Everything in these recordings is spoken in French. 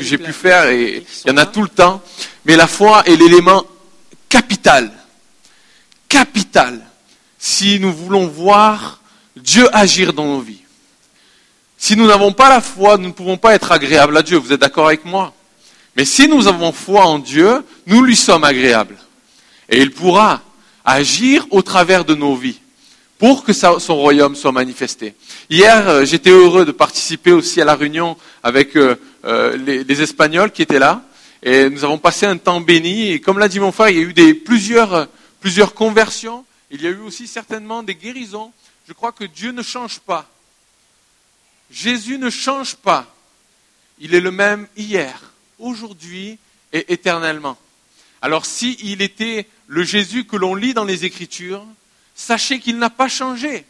que j'ai pu faire, et il y en a tout le temps. Mais la foi est l'élément capital, capital, si nous voulons voir Dieu agir dans nos vies. Si nous n'avons pas la foi, nous ne pouvons pas être agréables à Dieu. Vous êtes d'accord avec moi? Mais si nous avons foi en Dieu, nous lui sommes agréables. Et il pourra agir au travers de nos vies pour que son royaume soit manifesté. Hier, euh, j'étais heureux de participer aussi à la réunion avec euh, euh, les, Espagnols qui étaient là. Et nous avons passé un temps béni. Et comme l'a dit mon frère, il y a eu plusieurs, plusieurs conversions. Il y a eu aussi certainement des guérisons. Je crois que Dieu ne change pas. Jésus ne change pas. Il est le même hier, aujourd'hui et éternellement. Alors s'il était le Jésus que l'on lit dans les Écritures, sachez qu'il n'a pas changé.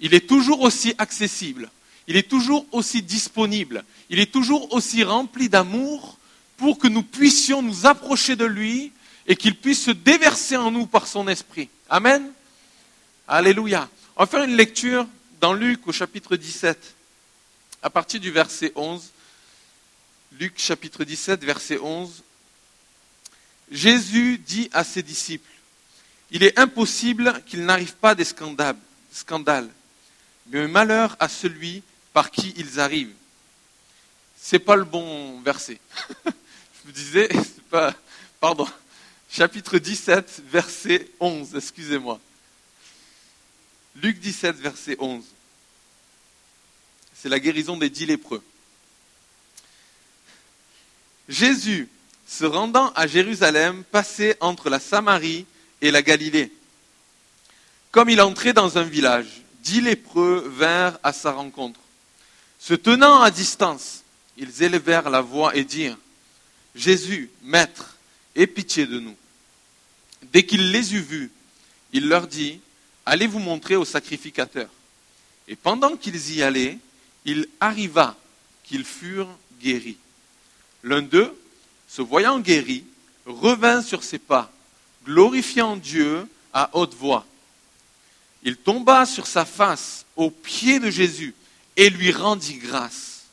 Il est toujours aussi accessible, il est toujours aussi disponible, il est toujours aussi rempli d'amour pour que nous puissions nous approcher de lui et qu'il puisse se déverser en nous par son esprit. Amen. Alléluia. On va faire une lecture dans Luc au chapitre 17, à partir du verset 11. Luc chapitre 17, verset 11. Jésus dit à ses disciples, il est impossible qu'il n'arrive pas des scandales, mais malheur à celui par qui ils arrivent. C'est pas le bon verset. Je vous disais, c'est pas, pardon, chapitre 17, verset 11, excusez-moi. Luc 17, verset 11. C'est la guérison des dix lépreux. Jésus, se rendant à Jérusalem, passait entre la Samarie et la Galilée. Comme il entrait dans un village, dix lépreux vinrent à sa rencontre. Se tenant à distance, ils élevèrent la voix et dirent Jésus, Maître, aie pitié de nous. Dès qu'il les eut vus, il leur dit Allez vous montrer au sacrificateur. Et pendant qu'ils y allaient, il arriva qu'ils furent guéris. L'un d'eux, se voyant guéri, revint sur ses pas glorifiant Dieu à haute voix. Il tomba sur sa face aux pieds de Jésus et lui rendit grâce.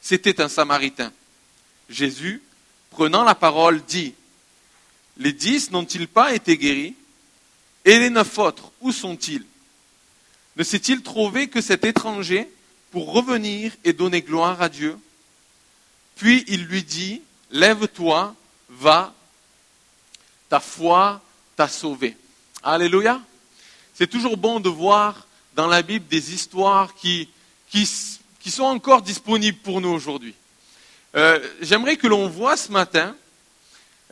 C'était un Samaritain. Jésus, prenant la parole, dit, Les dix n'ont-ils pas été guéris? Et les neuf autres, où sont-ils? Ne s'est-il trouvé que cet étranger pour revenir et donner gloire à Dieu Puis il lui dit, Lève-toi, va, ta foi t'a sauvé. Alléluia. C'est toujours bon de voir dans la Bible des histoires qui, qui, sont encore disponibles pour nous aujourd'hui. Euh, j'aimerais que l'on voit ce matin,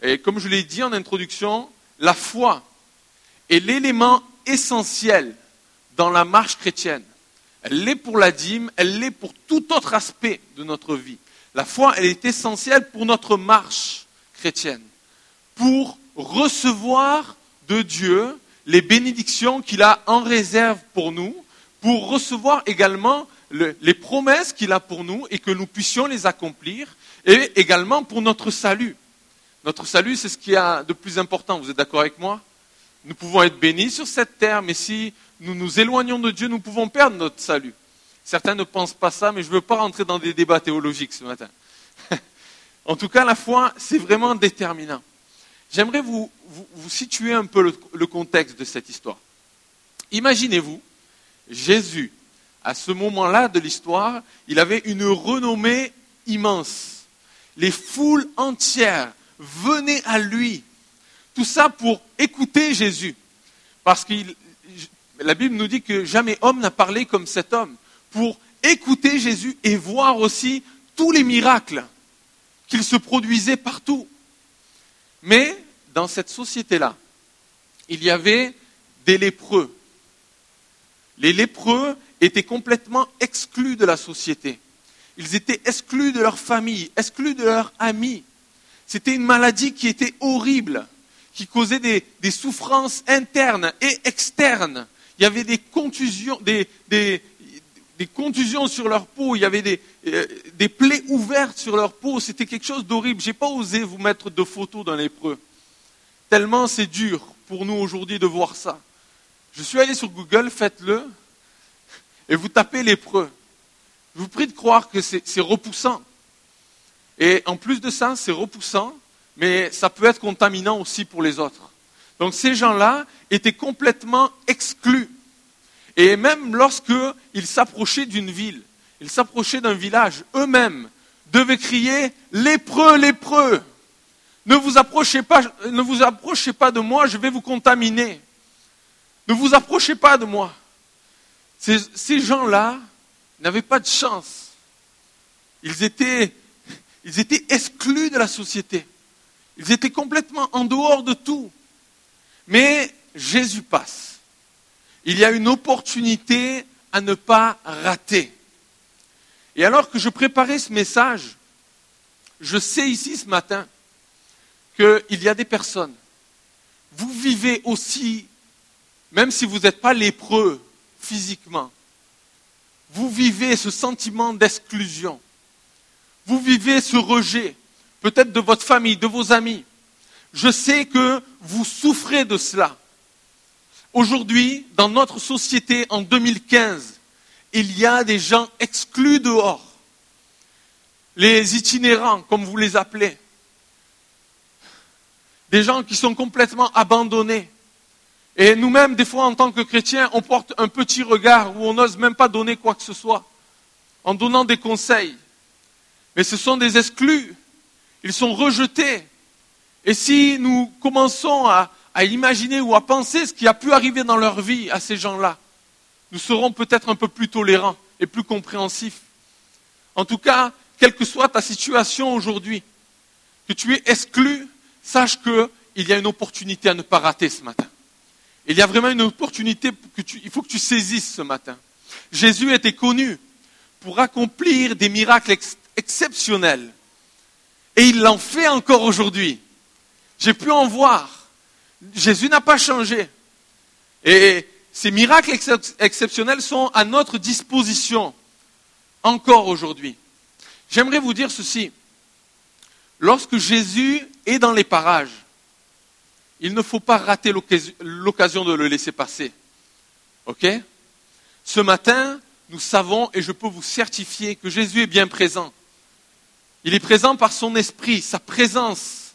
et comme je l'ai dit en introduction, la foi est l'élément essentiel dans la marche chrétienne. Elle l'est pour la dîme, elle l'est pour tout autre aspect de notre vie. La foi, elle est essentielle pour notre marche chrétienne, pour recevoir de Dieu les bénédictions qu'il a en réserve pour nous, pour recevoir également les promesses qu'il a pour nous et que nous puissions les accomplir, et également pour notre salut. Notre salut, c'est ce qui a de plus important. Vous êtes d'accord avec moi? Nous pouvons être bénis sur cette terre, mais si nous nous éloignons de Dieu, nous pouvons perdre notre salut. Certains ne pensent pas ça, mais je ne veux pas rentrer dans des débats théologiques ce matin. en tout cas, la foi, c'est vraiment déterminant. J'aimerais vous, situer un peu le, contexte de cette histoire. Imaginez-vous, Jésus, à ce moment-là de l'histoire, il avait une renommée immense. Les foules entières venaient à lui. Tout ça pour écouter Jésus. Parce que la Bible nous dit que jamais homme n'a parlé comme cet homme. Pour écouter Jésus et voir aussi tous les miracles qu'il se produisait partout. Mais dans cette société-là, il y avait des lépreux. Les lépreux étaient complètement exclus de la société. Ils étaient exclus de leur famille, exclus de leurs amis. C'était une maladie qui était horrible, qui causait des, souffrances internes et externes. Il y avait des contusions, des, contusions sur leur peau, il y avait des, euh, des plaies ouvertes sur leur peau, c'était quelque chose d'horrible. Je n'ai pas osé vous mettre de photos dans l'épreuve. Tellement c'est dur pour nous aujourd'hui de voir ça. Je suis allé sur Google, faites-le, et vous tapez lépreux. Je vous prie de croire que c'est repoussant. Et en plus de ça, c'est repoussant, mais ça peut être contaminant aussi pour les autres. Donc ces gens-là étaient complètement exclus. Et même lorsqu'ils s'approchaient d'une ville, ils s'approchaient d'un village, eux-mêmes devaient crier lépreux, lépreux. Ne vous approchez pas, de moi, je vais vous contaminer. Ne vous approchez pas de moi. Ces, gens-là n'avaient pas de chance. Ils étaient exclus de la société. Ils étaient complètement en dehors de tout. Mais Jésus passe. Il y a une opportunité à ne pas rater. Et alors que je préparais ce message, je sais ici ce matin qu'il y a des personnes, vous vivez aussi, même si vous n'êtes pas lépreux physiquement, vous vivez ce sentiment d'exclusion, vous vivez ce rejet, peut-être de votre famille, de vos amis. Je sais que vous souffrez de cela. Aujourd'hui, dans notre société, en 2015, il y a des gens exclus dehors. Les itinérants, comme vous les appelez. Des gens qui sont complètement abandonnés. Et nous-mêmes, des fois, en tant que chrétiens, on porte un petit regard où on n'ose même pas donner quoi que ce soit, en donnant des conseils. Mais ce sont des exclus. Ils sont rejetés. Et si nous commençons à, à imaginer ou à penser ce qui a pu arriver dans leur vie à ces gens-là, nous serons peut-être un peu plus tolérants et plus compréhensifs. En tout cas, quelle que soit ta situation aujourd'hui, que tu es exclu, sache qu'il y a une opportunité à ne pas rater ce matin. Il y a vraiment une opportunité que tu, il faut que tu saisisses ce matin. Jésus était connu pour accomplir des miracles exceptionnels. Et il l'en fait encore aujourd'hui. J'ai pu en voir. Jésus n'a pas changé. Et ces miracles exceptionnels sont à notre disposition encore aujourd'hui. J'aimerais vous dire ceci. Lorsque Jésus est dans les parages, il ne faut pas rater l'occasion de le laisser passer. Ce matin, nous savons et je peux vous certifier que Jésus est bien présent. Il est présent par son esprit, sa présence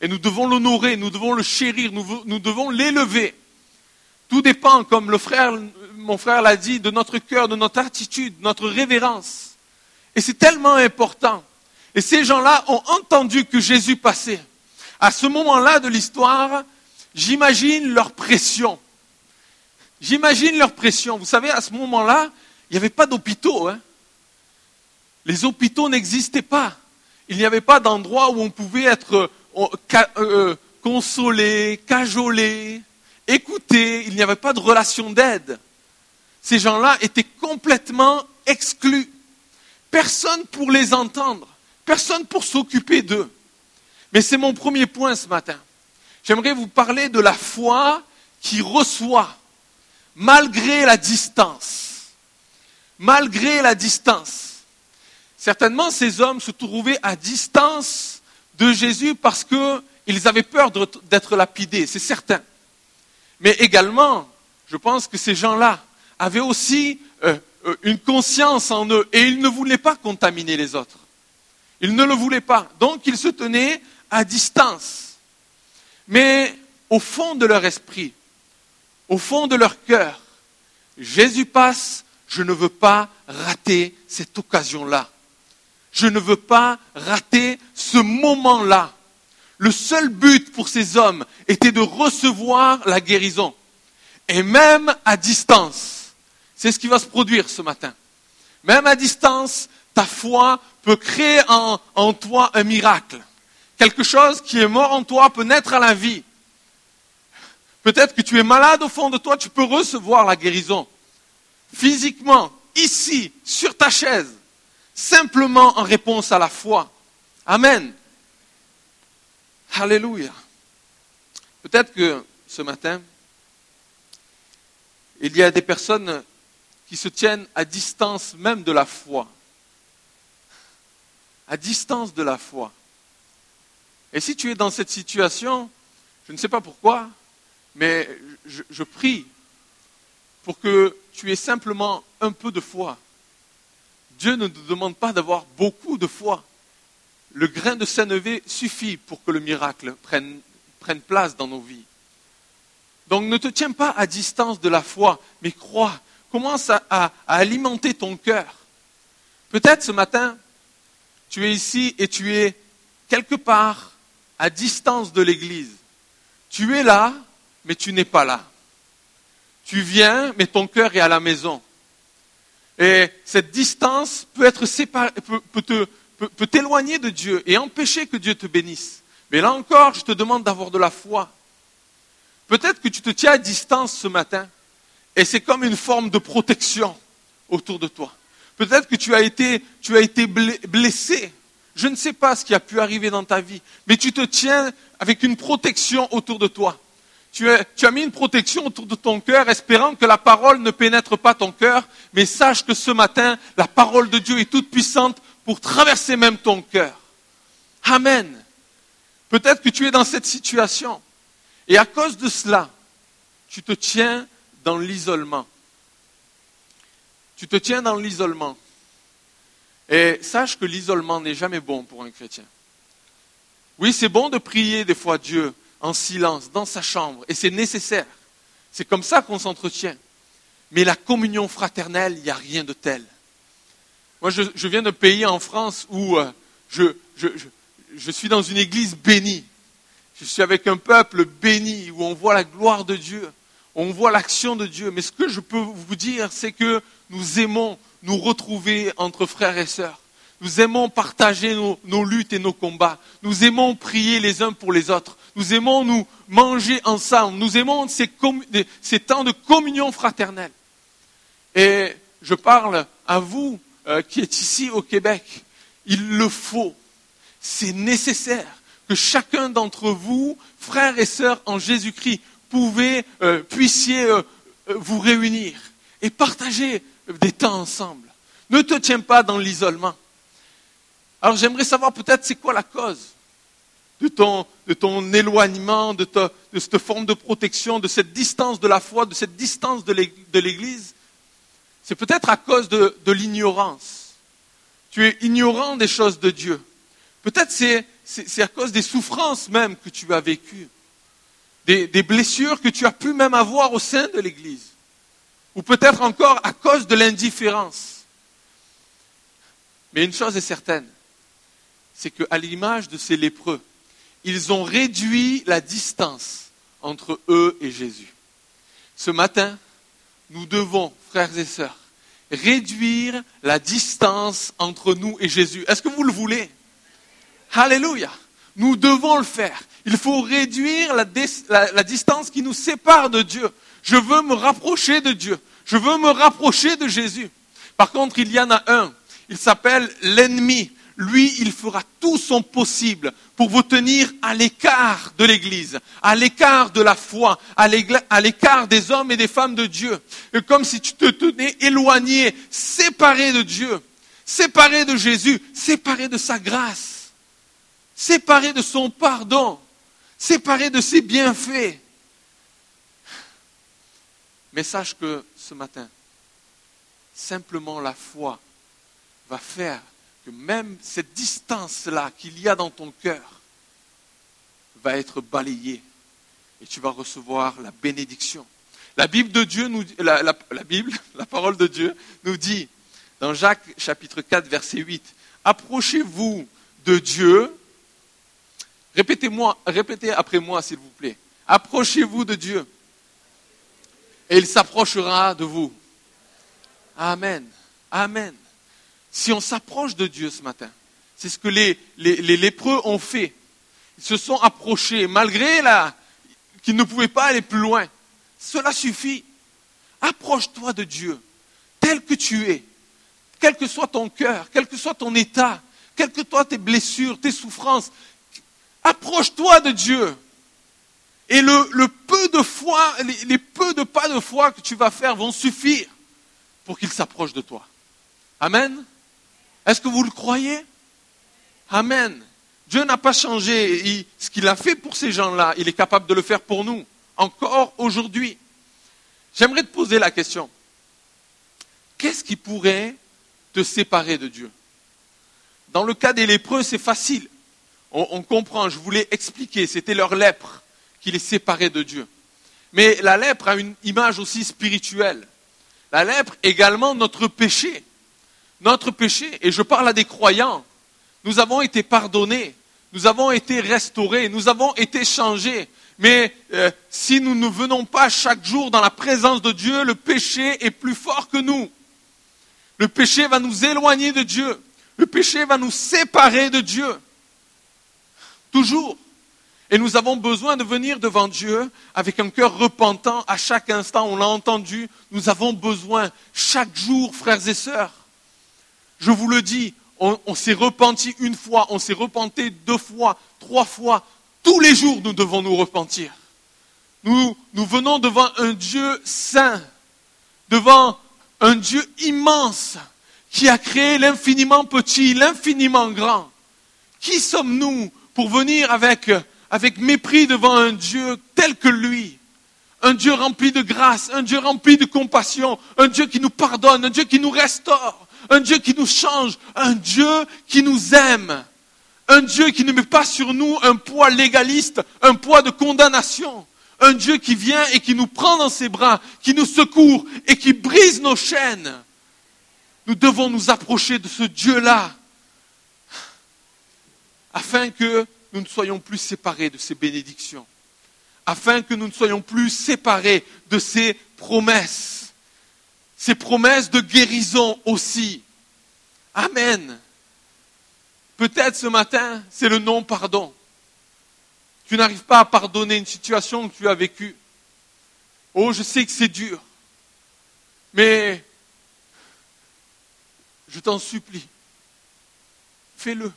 et nous devons l'honorer, nous devons le chérir, nous, nous devons l'élever. Tout dépend, comme le frère, mon frère l'a dit, de notre cœur, de notre attitude, de notre révérence. Et c'est tellement important. Et ces gens-là ont entendu que Jésus passait. À ce moment-là de l'histoire, j'imagine leur pression. J'imagine leur pression. Vous savez, à ce moment-là, il n'y avait pas d'hôpitaux. Hein. Les hôpitaux n'existaient pas. Il n'y avait pas d'endroit où on pouvait être consoler, cajoler, écouter. Il n'y avait pas de relation d'aide. Ces gens-là étaient complètement exclus. Personne pour les entendre, personne pour s'occuper d'eux. Mais c'est mon premier point ce matin. J'aimerais vous parler de la foi qui reçoit malgré la distance. Malgré la distance. Certainement, ces hommes se trouvaient à distance de Jésus parce qu'ils avaient peur d'être lapidés, c'est certain. Mais également, je pense que ces gens-là avaient aussi euh, euh, une conscience en eux et ils ne voulaient pas contaminer les autres. Ils ne le voulaient pas. Donc ils se tenaient à distance. Mais au fond de leur esprit, au fond de leur cœur, Jésus passe, je ne veux pas rater cette occasion-là. Je ne veux pas rater ce moment-là. Le seul but pour ces hommes était de recevoir la guérison. Et même à distance, c'est ce qui va se produire ce matin. Même à distance, ta foi peut créer en, toi un miracle. Quelque chose qui est mort en toi peut naître à la vie. Peut-être que tu es malade au fond de toi, tu peux recevoir la guérison. Physiquement, ici, sur ta chaise simplement en réponse à la foi. Amen. Alléluia. Peut-être que ce matin, il y a des personnes qui se tiennent à distance même de la foi. À distance de la foi. Et si tu es dans cette situation, je ne sais pas pourquoi, mais je, je prie pour que tu aies simplement un peu de foi Dieu ne nous demande pas d'avoir beaucoup de foi. le grain de sénévé suffit pour que le miracle prenne, place dans nos vies. Donc ne te tiens pas à distance de la foi, mais crois. Commence à, à alimenter ton cœur. Peut-être ce matin, tu es ici et tu es quelque part à distance de l'Église. Tu es là, mais tu n'es pas là. Tu viens, mais ton cœur est à la maison. Et cette distance peut être séparée, peut, t'éloigner de Dieu et empêcher que Dieu te bénisse. Mais là encore, je te demande d'avoir de la foi. Peut-être que tu te tiens à distance ce matin et c'est comme une forme de protection autour de toi. Peut-être que tu as été, tu as été blessé. Je ne sais pas ce qui a pu arriver dans ta vie, mais tu te tiens avec une protection autour de toi. Tu as, mis une protection autour de ton cœur, espérant que la parole ne pénètre pas ton cœur, mais sache que ce matin, la parole de Dieu est toute puissante pour traverser même ton cœur. Amen. Peut-être que tu es dans cette situation, et à cause de cela, tu te tiens dans l'isolement. Tu te tiens dans l'isolement. Et sache que l'isolement n'est jamais bon pour un chrétien. Oui, c'est bon de prier des fois Dieu, en silence, dans sa chambre, et c'est nécessaire. C'est comme ça qu'on s'entretient. Mais la communion fraternelle, il n'y a rien de tel. Moi, je, viens d'un pays en France où euh, je, je, suis dans une église bénie. Je suis avec un peuple béni, où on voit la gloire de Dieu, on voit l'action de Dieu. Mais ce que je peux vous dire, c'est que nous aimons nous retrouver entre frères et sœurs. Nous aimons partager nos, luttes et nos combats. Nous aimons prier les uns pour les autres. Nous aimons nous manger ensemble. Nous aimons ces, temps de communion fraternelle. Et je parle à vous euh, qui êtes ici au Québec. Il le faut. C'est nécessaire que chacun d'entre vous, frères et sœurs en Jésus-Christ, euh, puissiez euh, vous réunir et partager des temps ensemble. Ne te tiens pas dans l'isolement. Alors j'aimerais savoir peut-être c'est quoi la cause de ton, éloignement, de, cette forme de protection, de cette distance de la foi, de cette distance de l'Église. C'est peut-être à cause de, l'ignorance. Tu es ignorant des choses de Dieu. Peut-être c'est, à cause des souffrances même que tu as vécues, des blessures que tu as pu même avoir au sein de l'Église, ou peut-être encore à cause de l'indifférence. Mais une chose est certaine, c'est qu'à l'image de ces lépreux, ils ont réduit la distance entre eux et Jésus. Ce matin, nous devons, frères et sœurs, réduire la distance entre nous et Jésus. Est-ce que vous le voulez? Alléluia. Nous devons le faire. Il faut réduire la, la, distance qui nous sépare de Dieu. Je veux me rapprocher de Dieu. Je veux me rapprocher de Jésus. Par contre, il y en a un. Il s'appelle l'ennemi lui, il fera tout son possible pour vous tenir à l'écart de l'Église, à l'écart de la foi, à l'écart des hommes et des femmes de Dieu. comme si tu te tenais éloigné, séparé de Dieu, séparé de Jésus, séparé de sa grâce, séparé de son pardon, séparé de ses bienfaits. Mais sache que ce matin, simplement la foi va faire que même cette distance-là qu'il y a dans ton cœur va être balayée et tu vas recevoir la bénédiction. La Bible la parole de Dieu nous dit dans Jacques chapitre 4 verset 8 Approchez-vous de Dieu. Répétez-moi, répétez après moi s'il vous plaît. Approchez-vous de Dieu et il s'approchera de vous. Amen. Amen si on s'approche de Dieu ce matin. C'est ce que les, lépreux ont fait. Ils se sont approchés, malgré qu'ils ne pouvaient pas aller plus loin. Cela suffit. Approche-toi de Dieu, tel que tu es, quel que soit ton cœur, quel que soit ton état, quelles que soient tes blessures, tes souffrances. Approche-toi de Dieu. Et le, peu de foi, les, les peu de pas de foi que tu vas faire vont suffire pour qu'il s'approche de toi. Amen. Est-ce que vous le croyez? Amen. Dieu n'a pas changé. ce qu'il a fait pour ces gens-là, il est capable de le faire pour nous, encore aujourd'hui. J'aimerais te poser la question. Qu'est-ce qui pourrait te séparer de Dieu? Dans le cas des lépreux, c'est facile. On, on comprend, je voulais expliquer, c'était leur lèpre qui les séparait de Dieu. Mais la lèpre a une image aussi spirituelle. La lèpre également notre péché. Notre péché, et je parle à des croyants, nous avons été pardonnés, nous avons été restaurés, nous avons été changés. Mais euh, si nous ne venons pas chaque jour dans la présence de Dieu, le péché est plus fort que nous. Le péché va nous éloigner de Dieu. Le péché va nous séparer de Dieu. Toujours. Et nous avons besoin de venir devant Dieu avec un cœur repentant à chaque instant. On l'a entendu. Nous avons besoin chaque jour, frères et sœurs. Je vous le dis, on, s'est repenti une fois, on s'est repenti deux fois, trois fois. Tous les jours, nous devons nous repentir. Nous, venons devant un Dieu saint, devant un Dieu immense qui a créé l'infiniment petit, l'infiniment grand. Qui sommes-nous pour venir avec mépris devant un Dieu tel que lui? Un Dieu rempli de grâce, un Dieu rempli de compassion, un Dieu qui nous pardonne, un Dieu qui nous restaure, un Dieu qui nous change, un Dieu qui nous aime, un Dieu qui ne met pas sur nous un poids légaliste, un poids de condamnation, un Dieu qui vient et qui nous prend dans ses bras, qui nous secourt et qui brise nos chaînes. Nous devons nous approcher de ce Dieu-là afin que nous ne soyons plus séparés de ses bénédictions, afin que nous ne soyons plus séparés de ses promesses, ses promesses de guérison aussi. Amen. Peut-être ce matin, c'est le non-pardon. Tu n'arrives pas à pardonner une situation que tu as vécue. Oh, je sais que c'est dur. Mais je t'en supplie, fais-le.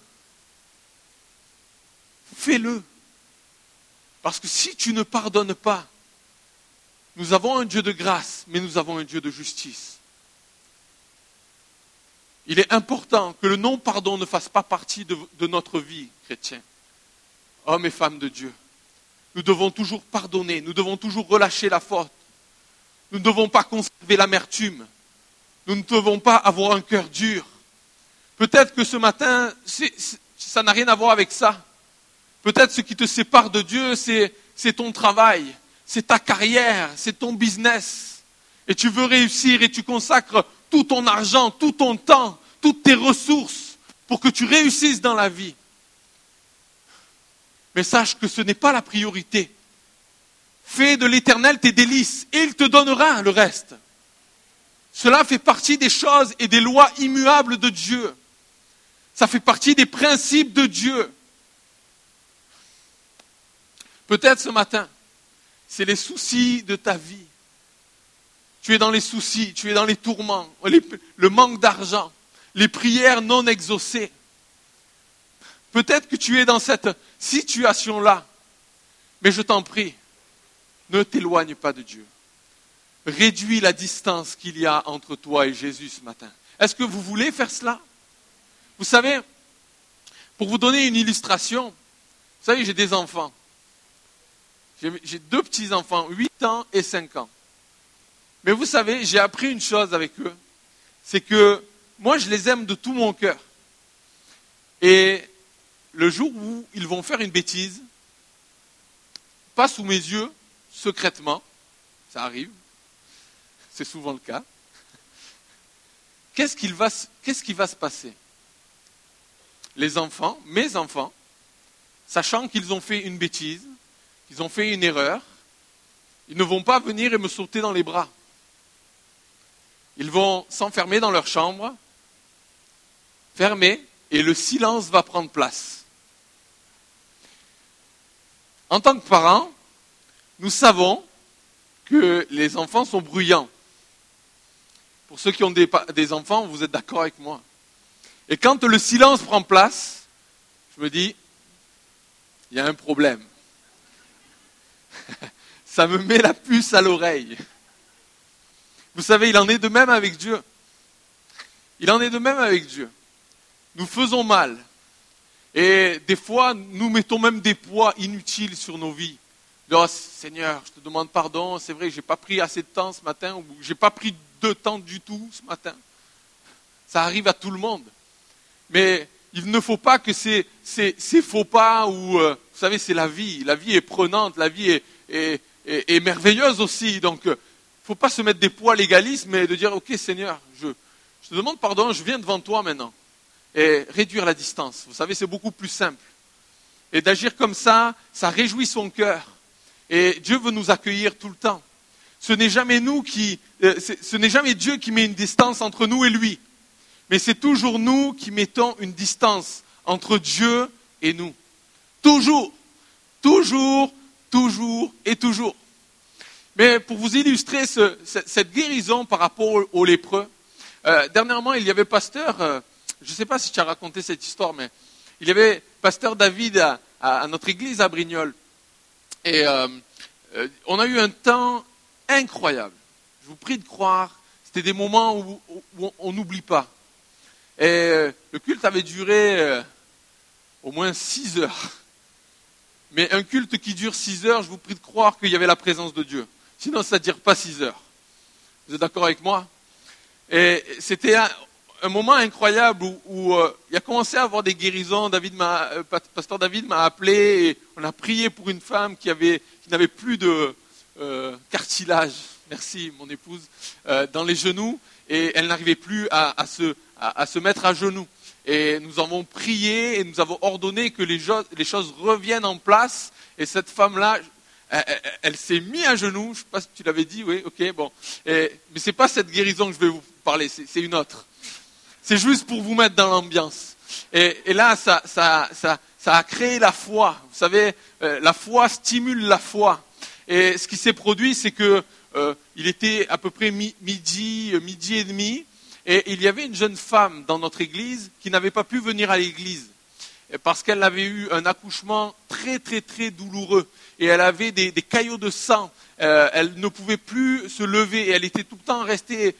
Fais-le. Parce que si tu ne pardonnes pas, nous avons un Dieu de grâce, mais nous avons un Dieu de justice. Il est important que le non-pardon ne fasse pas partie de, notre vie chrétienne hommes et femmes de Dieu. Nous devons toujours pardonner, nous devons toujours relâcher la faute. Nous ne devons pas conserver l'amertume. Nous ne devons pas avoir un cœur dur. Peut-être que ce matin, ça n'a rien à voir avec ça. Peut-être ce qui te sépare de Dieu, c'est ton travail, c'est ta carrière, c'est ton business. Et tu veux réussir et tu consacres tout ton argent, tout ton temps, toutes tes ressources pour que tu réussisses dans la vie. Mais sache que ce n'est pas la priorité. Fais de l'éternel tes délices et il te donnera le reste. Cela fait partie des choses et des lois immuables de Dieu. Ça fait partie des principes de Dieu. Peut-être ce matin, c'est les soucis de ta vie. Tu es dans les soucis, tu es dans les tourments, le manque d'argent, les prières non exaucées. Peut-être que tu es dans cette situation-là, mais je t'en prie, ne t'éloigne pas de Dieu. Réduis la distance qu'il y a entre toi et Jésus ce matin. Est-ce que vous voulez faire cela? Vous savez, pour vous donner une illustration, vous savez, j'ai des enfants. J'ai deux petits-enfants, 8 ans et 5 ans. Mais vous savez, j'ai appris une chose avec eux, c'est que moi, je les aime de tout mon cœur. Et le jour où ils vont faire une bêtise, pas sous mes yeux, secrètement, ça arrive, c'est souvent le cas, qu'est-ce, qu'est-ce qui va se passer? Les enfants, mes enfants, sachant qu'ils ont fait une bêtise, qu'ils ont fait une erreur, ils ne vont pas venir et me sauter dans les bras. Ils vont s'enfermer dans leur chambre, fermer, et le silence va prendre place. En tant que parents, nous savons que les enfants sont bruyants. Pour ceux qui ont des, enfants, vous êtes d'accord avec moi. Et quand le silence prend place, je me dis, il y a un problème. Ça me met la puce à l'oreille. Vous savez, il en est de même avec Dieu. Il en est de même avec Dieu. Nous faisons mal. Et des fois, nous mettons même des poids inutiles sur nos vies. Oh, Seigneur, je te demande pardon, c'est vrai, je n'ai pas pris assez de temps ce matin, ou je n'ai pas pris de temps du tout ce matin. Ça arrive à tout le monde. Mais il ne faut pas que ces, ces, faux pas ou, euh, vous savez, c'est la vie. La vie est prenante, la vie est, merveilleuse aussi. Donc, il ne faut pas se mettre des poids légalistes, mais de dire, ok Seigneur, je, je te demande pardon, je viens devant toi maintenant. Et réduire la distance. Vous savez, c'est beaucoup plus simple. Et d'agir comme ça, ça réjouit son cœur. Et Dieu veut nous accueillir tout le temps. Ce n'est jamais nous qui, euh, ce n'est jamais Dieu qui met une distance entre nous et lui. Mais c'est toujours nous qui mettons une distance entre Dieu et nous. Toujours, toujours, toujours et toujours. Mais pour vous illustrer cette guérison par rapport aux, lépreux, euh, dernièrement, il y avait pasteur, euh, je ne sais pas si tu as raconté cette histoire, mais il y avait pasteur David à, notre église à Brignoles. Et euh, on a eu un temps incroyable. Je vous prie de croire, c'était des moments où on n'oublie pas. Et le culte avait duré au moins six heures. Mais un culte qui dure six heures, je vous prie de croire qu'il y avait la présence de Dieu. Sinon, ça ne dure pas six heures. Vous êtes d'accord avec moi? Et c'était un, moment incroyable où, euh, il a commencé à avoir des guérisons. David pasteur David m'a appelé et on a prié pour une femme qui, avait, qui n'avait plus de cartilage, merci mon épouse, dans les genoux et elle n'arrivait plus à, se mettre à genoux. Et nous avons prié et nous avons ordonné que les, choses reviennent en place. Et cette femme-là, elle, s'est mise à genoux. Je ne sais pas si tu l'avais dit, oui, ok, bon. mais ce n'est pas cette guérison que je vais vous parler, c'est une autre. C'est juste pour vous mettre dans l'ambiance. Et, là, ça, a créé la foi. Vous savez, euh, la foi stimule la foi. Et ce qui s'est produit, c'est que euh, il était à peu près midi, euh, midi et demi, et il y avait une jeune femme dans notre église qui n'avait pas pu venir à l'église parce qu'elle avait eu un accouchement très très très douloureux et elle avait des, caillots de sang. Euh, elle ne pouvait plus se lever et elle était tout le temps restée,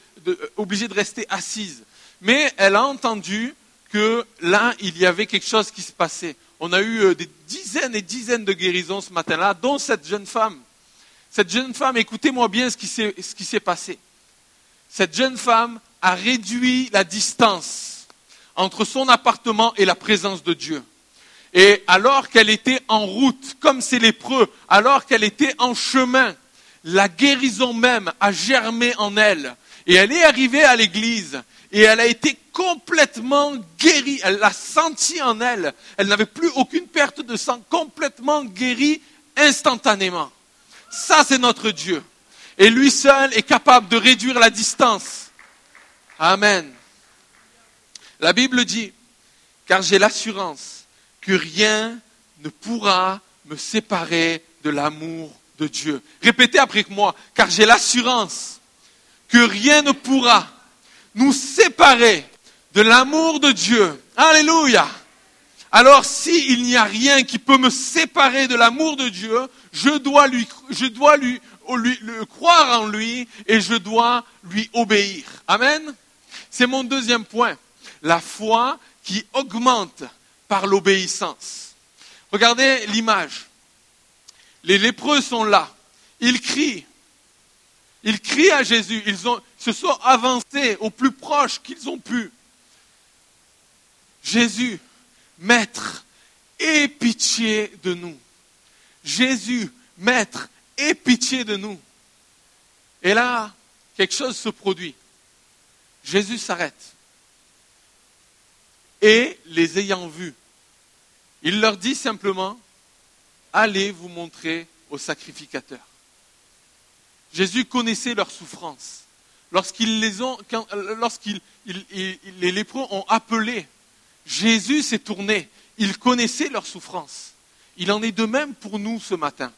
obligée de rester assise. Mais elle a entendu que là, il y avait quelque chose qui se passait. On a eu euh, des dizaines et dizaines de guérisons ce matin-là, dont cette jeune femme. Cette jeune femme, écoutez-moi bien ce qui s'est passé. Cette jeune femme a réduit la distance entre son appartement et la présence de Dieu. Et alors qu'elle était en route, comme ces lépreux, alors qu'elle était en chemin, la guérison même a germé en elle. Et elle est arrivée à l'église et elle a été complètement guérie. Elle l'a senti en elle. Elle n'avait plus aucune perte de sang, complètement guérie instantanément. Ça, c'est notre Dieu. Et lui seul est capable de réduire la distance Amen. La Bible dit, car j'ai l'assurance que rien ne pourra me séparer de l'amour de Dieu. Répétez après moi, car j'ai l'assurance que rien ne pourra nous séparer de l'amour de Dieu. Alléluia. Alors s'il n'y a rien qui peut me séparer de l'amour de Dieu, je dois lui, croire en lui et je dois lui obéir. Amen. C'est mon deuxième point. La foi qui augmente par l'obéissance. Regardez l'image. Les lépreux sont là. Ils crient. Ils crient à Jésus. Ils, se sont avancés au plus proche qu'ils ont pu. Jésus, Maître, aie pitié de nous. Jésus, Maître, aie pitié de nous. Et là, quelque chose se produit. Jésus s'arrête. Et les ayant vus, il leur dit simplement, allez vous montrer au sacrificateur. Jésus connaissait leur souffrance. Lorsqu'ils les ont, lorsqu'ils les lépreux ont appelé, Jésus s'est tourné. Il connaissait leur souffrance. Il en est de même pour nous ce matin.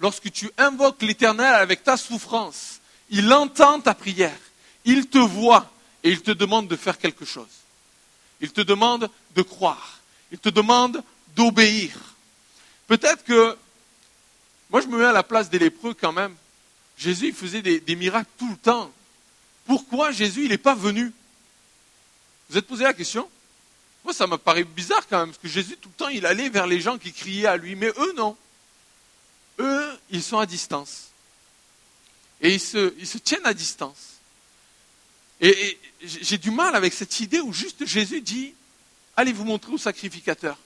Lorsque tu invoques l'Éternel avec ta souffrance, il entend ta prière, il te voit, et il te demande de faire quelque chose. Il te demande de croire. Il te demande d'obéir. Peut-être que, moi je me mets à la place des lépreux quand même. Jésus il faisait des, miracles tout le temps. Pourquoi Jésus il n'est pas venu? Vous êtes posé la question? Moi ça me paraît bizarre quand même, parce que Jésus tout le temps il allait vers les gens qui criaient à lui, mais eux non. Eux, ils sont à distance. Et ils se tiennent à distance. Et, j'ai du mal avec cette idée où juste Jésus dit, allez vous montrer au sacrificateur.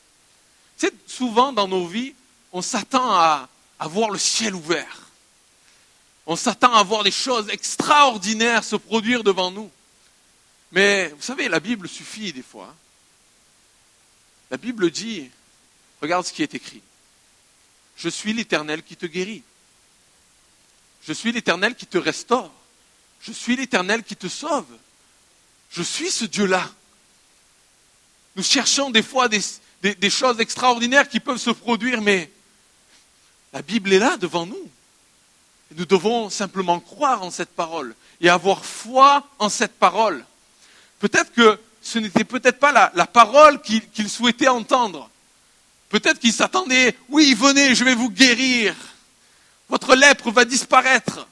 Souvent dans nos vies, on s'attend à, à voir le ciel ouvert. On s'attend à voir des choses extraordinaires se produire devant nous. Mais vous savez, la Bible suffit des fois. La Bible dit, regarde ce qui est écrit. Je suis l'Éternel qui te guérit. Je suis l'Éternel qui te restaure. Je suis l'Éternel qui te sauve. Je suis ce Dieu-là. Nous cherchons des fois des, choses extraordinaires qui peuvent se produire, mais la Bible est là devant nous. nous devons simplement croire en cette parole et avoir foi en cette parole. Peut-être que ce n'était peut-être pas la, parole qu'il souhaitait entendre. Peut-être qu'il s'attendait, oui, venez, je vais vous guérir. Votre lèpre va disparaître.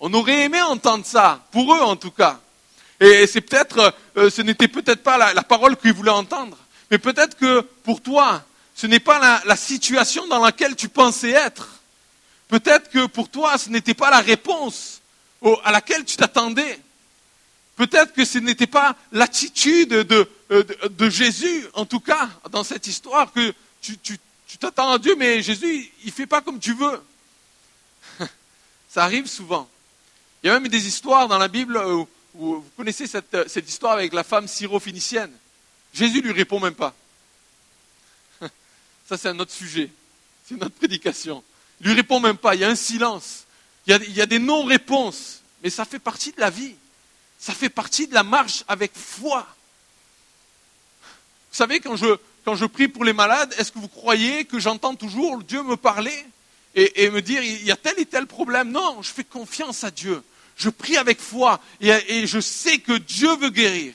On aurait aimé entendre ça, pour eux en tout cas. Et c'est peut-être, euh, ce n'était peut-être pas la, parole qu'ils voulaient entendre. Mais peut-être que pour toi, ce n'est pas la, situation dans laquelle tu pensais être. Peut-être que pour toi, ce n'était pas la réponse à laquelle tu t'attendais. Peut-être que ce n'était pas l'attitude de, de, Jésus, en tout cas, dans cette histoire, que tu, t'attends à Dieu, mais Jésus, il ne fait pas comme tu veux. Ça arrive souvent. Il y a même des histoires dans la Bible où, vous connaissez cette, cette, histoire avec la femme syro-phénicienne. Jésus ne lui répond même pas. Ça, c'est un autre sujet. C'est notre prédication. Il lui répond même pas. Il y a un silence. Il y a, il y a des non-réponses. Mais ça fait partie de la vie. Ça fait partie de la marche avec foi. Vous savez, quand je, quand je prie pour les malades, est-ce que vous croyez que j'entends toujours Dieu me parler? Et, me dire il y a tel et tel problème Non, je fais confiance à Dieu. Je prie avec foi et, je sais que Dieu veut guérir.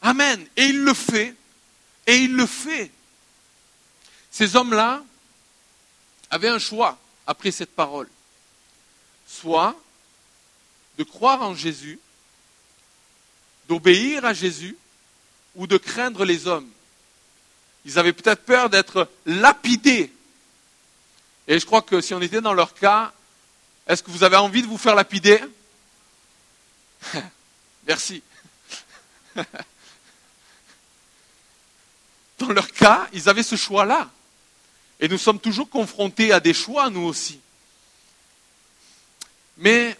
Amen. Et il le fait. Et il le fait. Ces hommes-là avaient un choix après cette parole. Soit de croire en Jésus d'obéir à Jésus ou de craindre les hommes. Ils avaient peut-être peur d'être lapidés. Et je crois que si on était dans leur cas, est-ce que vous avez envie de vous faire lapider Merci. Dans leur cas, ils avaient ce choix-là. Et nous sommes toujours confrontés à des choix, nous aussi. Mais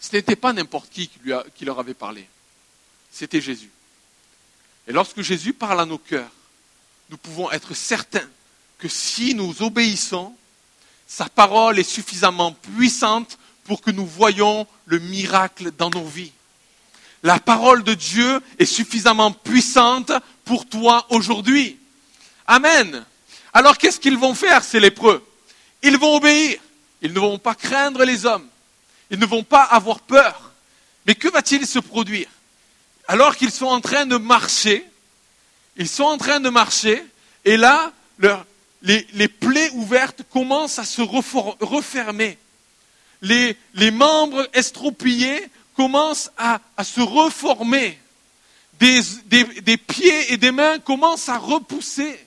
ce n'était pas n'importe qui qui, leur avait parlé. C'était Jésus. Et lorsque Jésus parle à nos cœurs, nous pouvons être certains que si nous obéissons, sa parole est suffisamment puissante pour que nous voyions le miracle dans nos vies. La parole de Dieu est suffisamment puissante pour toi aujourd'hui. Amen. Alors qu'est-ce qu'ils vont faire, ces lépreux? Ils vont obéir. Ils ne vont pas craindre les hommes. Ils ne vont pas avoir peur. Mais que va-t-il se produire? Alors qu'ils sont en train de marcher, ils sont en train de marcher, et là, les, plaies ouvertes commencent à se refermer. Les, membres estropillés commencent à, se reformer. Des, pieds et des mains commencent à repousser.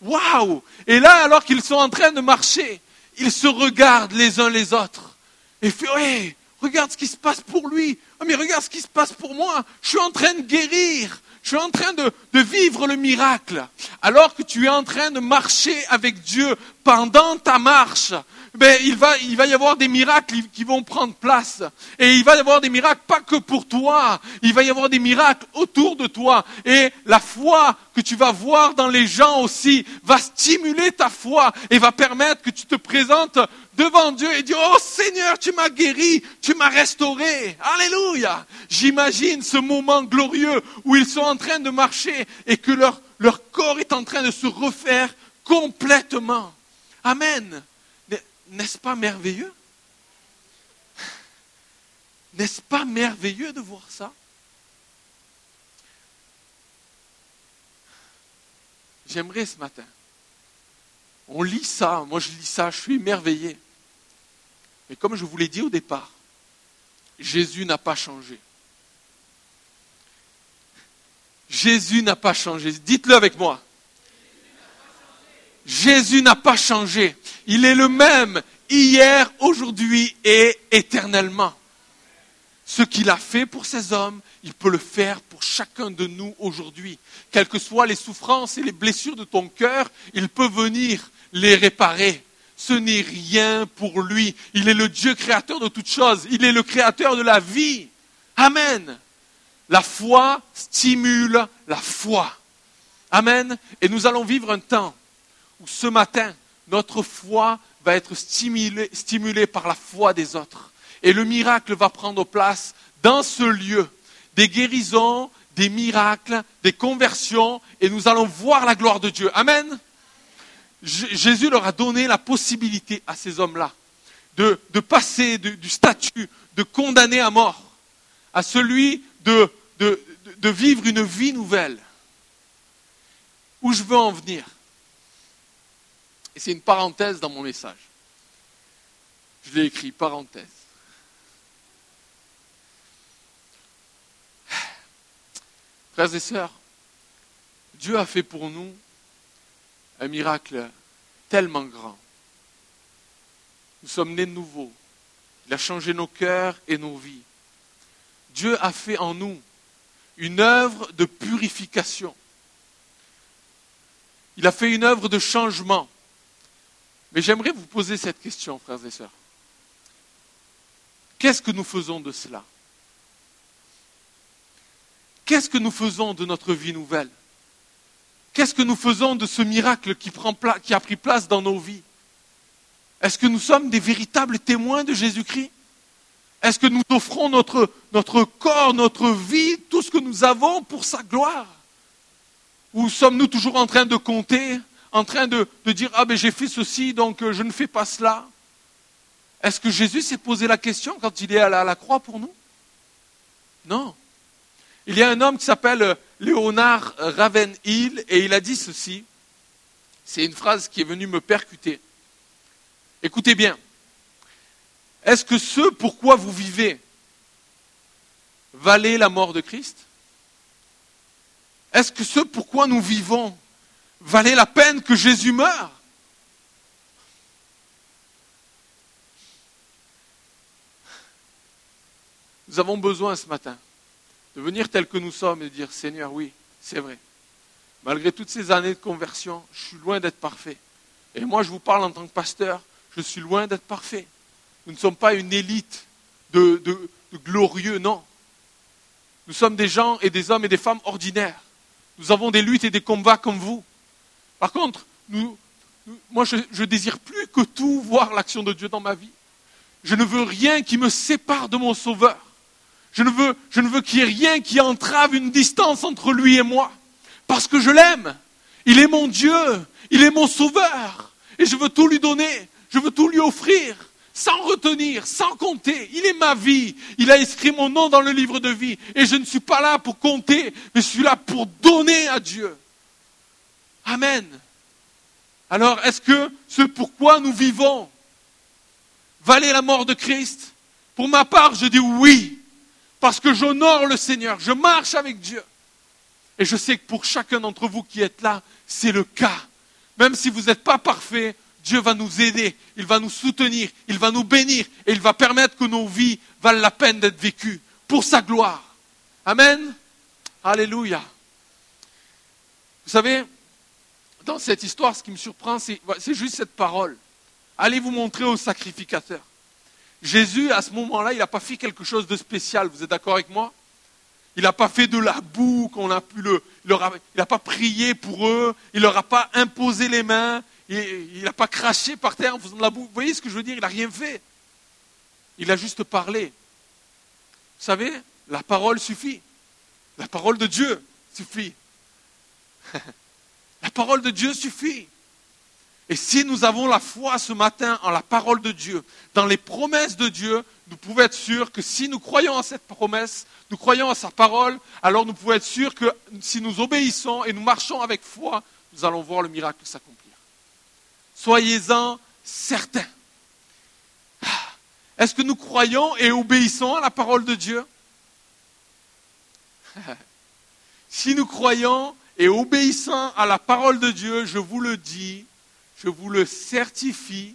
Waouh Et là, alors qu'ils sont en train de marcher, ils se regardent les uns les autres. Et ouais, regarde ce qui se passe pour lui. Oh, mais regarde ce qui se passe pour moi. Je suis en train de guérir. Je suis en train de, vivre le miracle. Alors que tu es en train de marcher avec Dieu pendant ta marche, ben, il va y avoir des miracles qui vont prendre place. Et il va y avoir des miracles pas que pour toi, il va y avoir des miracles autour de toi. Et la foi que tu vas voir dans les gens aussi va stimuler ta foi et va permettre que tu te présentes devant Dieu et dire, oh Seigneur, tu m'as guéri, tu m'as restauré. Alléluia. J'imagine ce moment glorieux où ils sont en train de marcher et que leur, leur corps est en train de se refaire complètement. Amen. N'est-ce pas merveilleux? N'est-ce pas merveilleux de voir ça? J'aimerais ce matin. On lit ça, moi je lis ça, je suis émerveillé. Mais comme je vous l'ai dit au départ, Jésus n'a pas changé. Jésus n'a pas changé. Dites-le avec moi. Jésus n'a pas changé. Il est le même hier, aujourd'hui et éternellement. Ce qu'il a fait pour ces hommes, il peut le faire pour chacun de nous aujourd'hui. Quelles que soient les souffrances et les blessures de ton cœur, il peut venir les réparer. Ce n'est rien pour lui. Il est le Dieu créateur de toutes choses. Il est le créateur de la vie. Amen. La foi stimule la foi. Amen. Et nous allons vivre un temps où ce matin, notre foi va être stimulée, par la foi des autres. Et le miracle va prendre place dans ce lieu. Des guérisons, des miracles, des conversions, et nous allons voir la gloire de Dieu. Amen. Jésus leur a donné la possibilité à ces hommes-là de, passer du statut de condamné à mort à celui de, de vivre une vie nouvelle. Où je veux en venir? Et c'est une parenthèse dans mon message. Je l'ai écrit, parenthèse. Frères et sœurs, Dieu a fait pour nous un miracle tellement grand. Nous sommes nés de nouveau. Il a changé nos cœurs et nos vies. Dieu a fait en nous une œuvre de purification. Il a fait une œuvre de changement. Mais j'aimerais vous poser cette question, frères et sœurs. Qu'est-ce que nous faisons de cela? Qu'est-ce que nous faisons de notre vie nouvelle? Qu'est-ce que nous faisons de ce miracle qui, a pris place dans nos vies? Est-ce que nous sommes des véritables témoins de Jésus-Christ? Est-ce que nous offrons notre, corps, notre vie, tout ce que nous avons pour sa gloire? Ou sommes-nous toujours en train de compter, en train de, dire Ah ben j'ai fait ceci, donc euh, je ne fais pas cela? Est-ce que Jésus s'est posé la question quand il est à la croix pour nous? Non. Il y a un homme qui s'appelle euh, Léonard Ravenhill et il a dit ceci. C'est une phrase qui est venue me percuter. Écoutez bien. Est-ce que ce pourquoi vous vivez valait la mort de Christ? Est-ce que ce pourquoi nous vivons valait la peine que Jésus meure? Nous avons besoin ce matin de venir tel que nous sommes et dire Seigneur, oui, c'est vrai. Malgré toutes ces années de conversion, je suis loin d'être parfait. Et moi, je vous parle en tant que pasteur, je suis loin d'être parfait. Nous ne sommes pas une élite de, glorieux, non. Nous sommes des gens et des hommes et des femmes ordinaires. Nous avons des luttes et des combats comme vous. Par contre, moi, je, je désire plus que tout voir l'action de Dieu dans ma vie. Je ne veux rien qui me sépare de mon Sauveur. Je ne veux, qu'il y ait rien qui entrave une distance entre lui et moi. Parce que je l'aime. Il est mon Dieu. Il est mon sauveur. Et je veux tout lui donner. Je veux tout lui offrir. Sans retenir, sans compter. Il est ma vie. Il a inscrit mon nom dans le livre de vie. Et je ne suis pas là pour compter, je suis là pour donner à Dieu. Amen. Alors, est-ce que ce pourquoi nous vivons valait la mort de Christ? Pour ma part, je dis oui. Parce que j'honore le Seigneur, je marche avec Dieu. Et je sais que pour chacun d'entre vous qui êtes là, c'est le cas. Même si vous n'êtes pas parfait, Dieu va nous aider, il va nous soutenir, il va nous bénir et il va permettre que nos vies valent la peine d'être vécues pour sa gloire. Amen. Alléluia. Vous savez, dans cette histoire, ce qui me surprend, c'est juste cette parole. Allez vous montrer au sacrificateur. Jésus, à ce moment-là, il n'a pas fait quelque chose de spécial. Vous êtes d'accord avec moi? Il n'a pas fait de la boue qu'on a pu le. Il n'a pas prié pour eux. Il leur a pas imposé les mains. Il n'a pas craché par terre en faisant de la boue. Vous voyez ce que je veux dire? Il n'a rien fait. Il a juste parlé. Vous savez, la parole suffit. La parole de Dieu suffit. la parole de Dieu suffit. Et si nous avons la foi ce matin en la parole de Dieu, dans les promesses de Dieu, nous pouvons être sûrs que si nous croyons en cette promesse, nous croyons en sa parole, alors nous pouvons être sûrs que si nous obéissons et nous marchons avec foi, nous allons voir le miracle s'accomplir. Soyez-en certains. Ah. Est-ce que nous croyons et obéissons à la parole de Dieu? Si nous croyons et obéissons à la parole de Dieu, je vous le dis, je vous le certifie,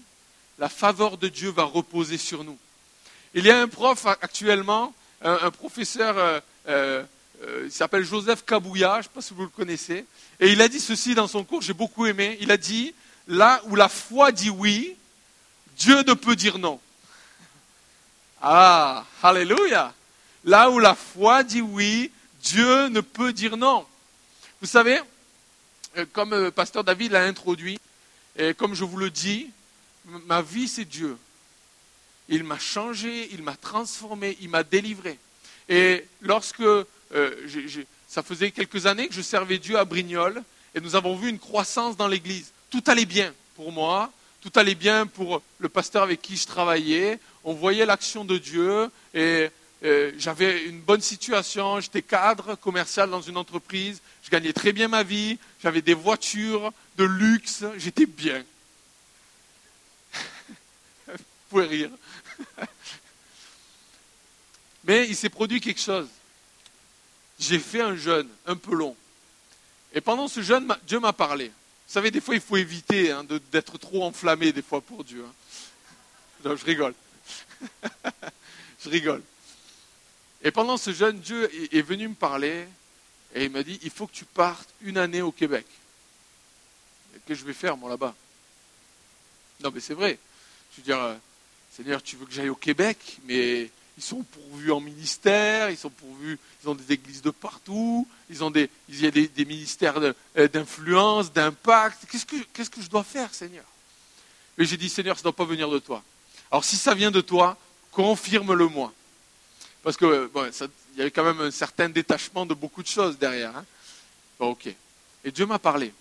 la faveur de Dieu va reposer sur nous. Il y a un prof actuellement un, professeur, il s'appelle Joseph Kabouya, je ne sais pas si vous le connaissez, et il a dit ceci dans son cours, j'ai beaucoup aimé, il a dit, là où la foi dit oui, Dieu ne peut dire non. Ah, alléluia. Là où la foi dit oui, Dieu ne peut dire non. Vous savez, euh, comme euh, pasteur David l'a introduit, et comme je vous le dis, ma vie c'est Dieu. Il m'a changé, il m'a transformé, il m'a délivré. Et lorsque euh, ça faisait quelques années que je servais Dieu à Brignoles, et nous avons vu une croissance dans l'Église. Tout allait bien pour moi, tout allait bien pour le pasteur avec qui je travaillais. On voyait l'action de Dieu et euh, j'avais une bonne situation. J'étais cadre commercial dans une entreprise. Je gagnais très bien ma vie. J'avais des voitures de luxe. J'étais bien. Vous pouvez rire. Mais il s'est produit quelque chose. J'ai fait un jeûne un peu long. Et pendant ce jeûne, Dieu m'a parlé. Vous savez, des fois, il faut éviter hein, d'être trop enflammé, des fois, pour Dieu. Hein. Je rigole. je rigole. Et pendant ce jeûne, Dieu est venu me parler et il m'a dit, il faut que tu partes une année au Québec. Que je vais faire, moi, là-bas Non, mais c'est vrai. Je veux dire, euh, Seigneur, tu veux que j'aille au Québec, mais ils sont pourvus en ministère, ils sont pourvus, ils ont des églises de partout, ils ont des, il y a des, ministères euh, d'influence, d'impact. Qu'est-ce que, je dois faire, Seigneur? Mais j'ai dit, Seigneur, ça ne doit pas venir de toi. Alors si ça vient de toi, confirme-le-moi. Parce que il y avait quand même un certain détachement de beaucoup de choses derrière. Hein. ok. Et Dieu m'a parlé.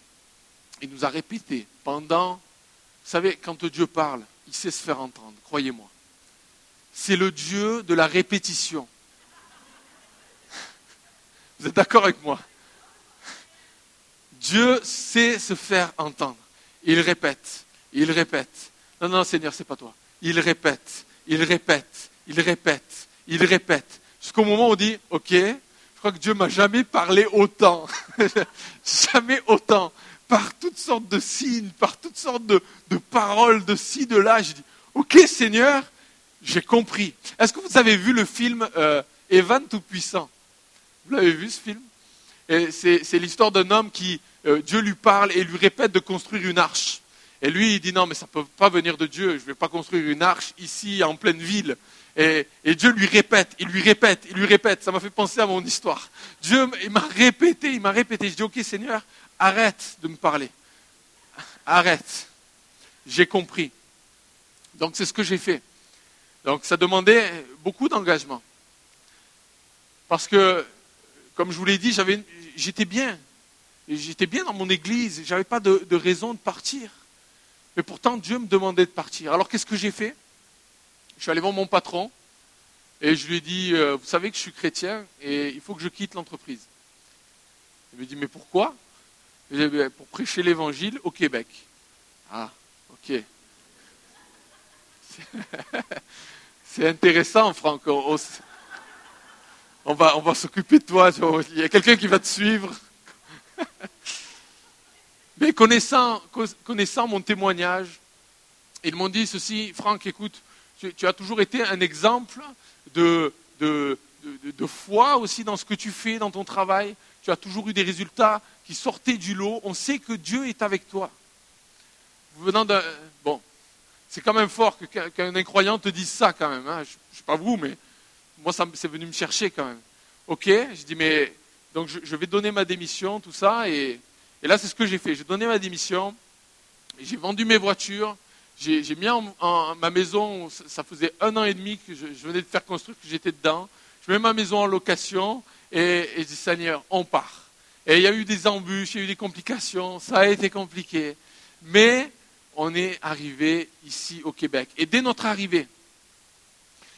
Il nous a répété pendant. Vous savez, quand Dieu parle, il sait se faire entendre, croyez-moi c'est le Dieu de la répétition. Vous êtes d'accord avec moi? Dieu sait se faire entendre. Il répète, il répète. Non, non, Seigneur, c'est pas toi. Il répète, il répète, il répète, il répète. Jusqu'au moment où on dit, ok, je crois que Dieu m'a jamais parlé autant. jamais autant. Par toutes sortes de signes, par toutes sortes de, de paroles, de ci, de là. Je dis, ok, Seigneur, j'ai compris. Est-ce que vous avez vu le film euh, Evan Tout-Puissant? Vous l'avez vu ce film? C'est l'histoire d'un homme qui, euh, Dieu lui parle et lui répète de construire une arche. Et lui, il dit non, mais ça ne peut pas venir de Dieu, je ne vais pas construire une arche ici en pleine ville. Et, et, Dieu lui répète, il lui répète, il lui répète. Ça m'a fait penser à mon histoire. Dieu il m'a répété, il m'a répété. Je dis, ok Seigneur, arrête de me parler. Arrête. J'ai compris. Donc c'est ce que j'ai fait. Donc ça demandait beaucoup d'engagement. Parce que, comme je vous l'ai dit, j'étais bien. J'étais bien dans mon église, je n'avais pas de, raison de partir. Mais pourtant, Dieu me demandait de partir. Alors qu'est-ce que j'ai fait? Je suis allé voir mon patron et je lui ai dit, euh, vous savez que je suis chrétien et il faut que je quitte l'entreprise. Il me dit, mais pourquoi? Pour prêcher l'évangile au Québec. Ah, ok. C'est intéressant, Franck. On, va, on va s'occuper de toi. Il y a quelqu'un qui va te suivre. Mais connaissant, connaissant mon témoignage, ils m'ont dit ceci, Franck, écoute, tu, as toujours été un exemple de, de, de, foi aussi dans ce que tu fais, dans ton travail. Tu as toujours eu des résultats qui sortaient du lot. On sait que Dieu est avec toi. Venant bon, c'est quand même fort qu'un incroyant te dise ça quand même. Hein. Je ne sais pas vous, mais moi, c'est venu me chercher quand même. Ok, je dis, mais donc je, vais donner ma démission, tout ça. Et, là, c'est ce que j'ai fait. J'ai donné ma démission, j'ai vendu mes voitures, j'ai mis en, ma maison, ça faisait un an et demi que je, venais de faire construire, que j'étais dedans. Je mets ma maison en location et, et je dis, Seigneur, on part. Et il y a eu des embûches, il y a eu des complications, ça a été compliqué. Mais on est arrivé ici au Québec. Et dès notre arrivée,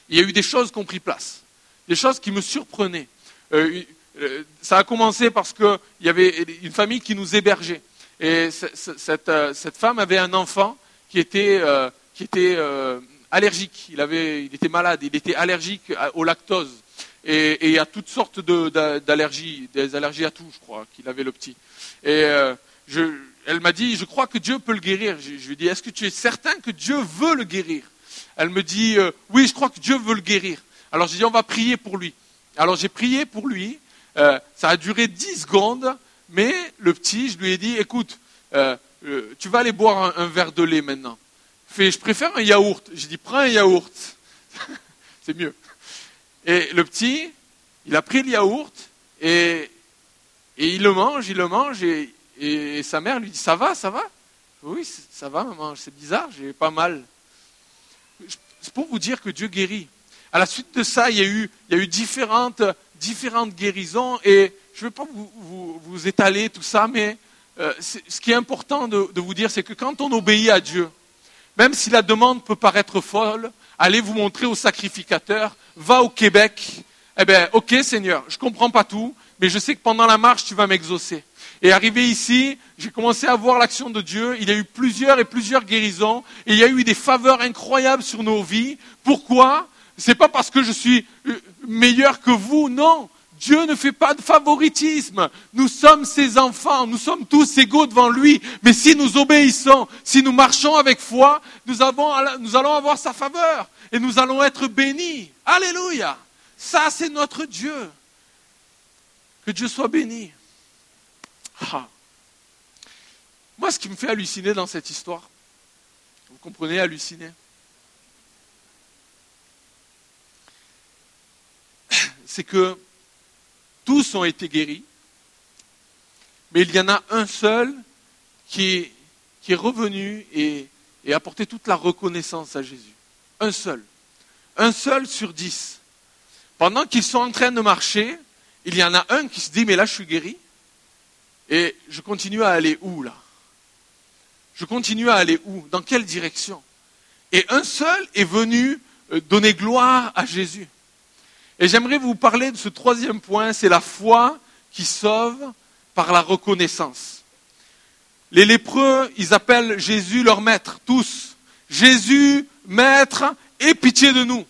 il y a eu des choses qui ont pris place, des choses qui me surprenaient. Euh, euh, ça a commencé parce qu'il y avait une famille qui nous hébergeait. Et euh, cette, femme avait un enfant qui était, allergique. Il, avait, il était malade, il était allergique au lactose et, et à toutes sortes d'allergies, des allergies à tout, je crois, qu'il avait le petit. Et je, elle m'a dit, je crois que Dieu peut le guérir. Je, lui ai dit, est-ce que tu es certain que Dieu veut le guérir? Elle me dit, euh, oui, je crois que Dieu veut le guérir. Alors j'ai dit, on va prier pour lui. Alors j'ai prié pour lui. Euh, ça a duré 10 secondes, mais le petit, je lui ai dit, écoute, euh, euh, tu vas aller boire un, verre de lait maintenant. Je préfère un yaourt. J'ai dit, prends un yaourt. C'est mieux. Et le petit, il a pris le yaourt et, il le mange, il le mange et, sa mère lui dit, ça va, ça va? Oui, ça va, maman, c'est bizarre, j'ai pas mal. C'est pour vous dire que Dieu guérit. À la suite de ça, il y a eu, il y a eu différentes, différentes guérisons et je ne vais pas vous, vous, étaler tout ça, mais euh, ce qui est important de, de vous dire, c'est que quand on obéit à Dieu, même si la demande peut paraître folle, allez vous montrer au sacrificateur, va au Québec, eh bien, ok Seigneur, je ne comprends pas tout, mais je sais que pendant la marche, tu vas m'exaucer. Et arrivé ici, j'ai commencé à voir l'action de Dieu. Il y a eu plusieurs et plusieurs guérisons. Et il y a eu des faveurs incroyables sur nos vies. Pourquoi? C'est pas parce que je suis euh, meilleur que vous, non. Dieu ne fait pas de favoritisme. Nous sommes ses enfants, nous sommes tous égaux devant lui. Mais si nous obéissons, si nous marchons avec foi, nous, nous allons avoir sa faveur et nous allons être bénis. Alléluia. Ça, c'est notre Dieu. Que Dieu soit béni. Ah. Moi, ce qui me fait halluciner dans cette histoire, vous comprenez, halluciner, c'est que tous ont été guéris, mais il y en a un seul qui est, revenu et, et a apporté toute la reconnaissance à Jésus. Un seul. Un seul sur dix. Pendant qu'ils sont en train de marcher, il y en a un qui se dit, mais là je suis guéri. Et je continue à aller où là? Je continue à aller où? Dans quelle direction? Et un seul est venu euh, donner gloire à Jésus. Et j'aimerais vous parler de ce troisième point, c'est la foi qui sauve par la reconnaissance. Les lépreux, ils appellent Jésus leur maître, tous. Jésus, maître, aie pitié de nous.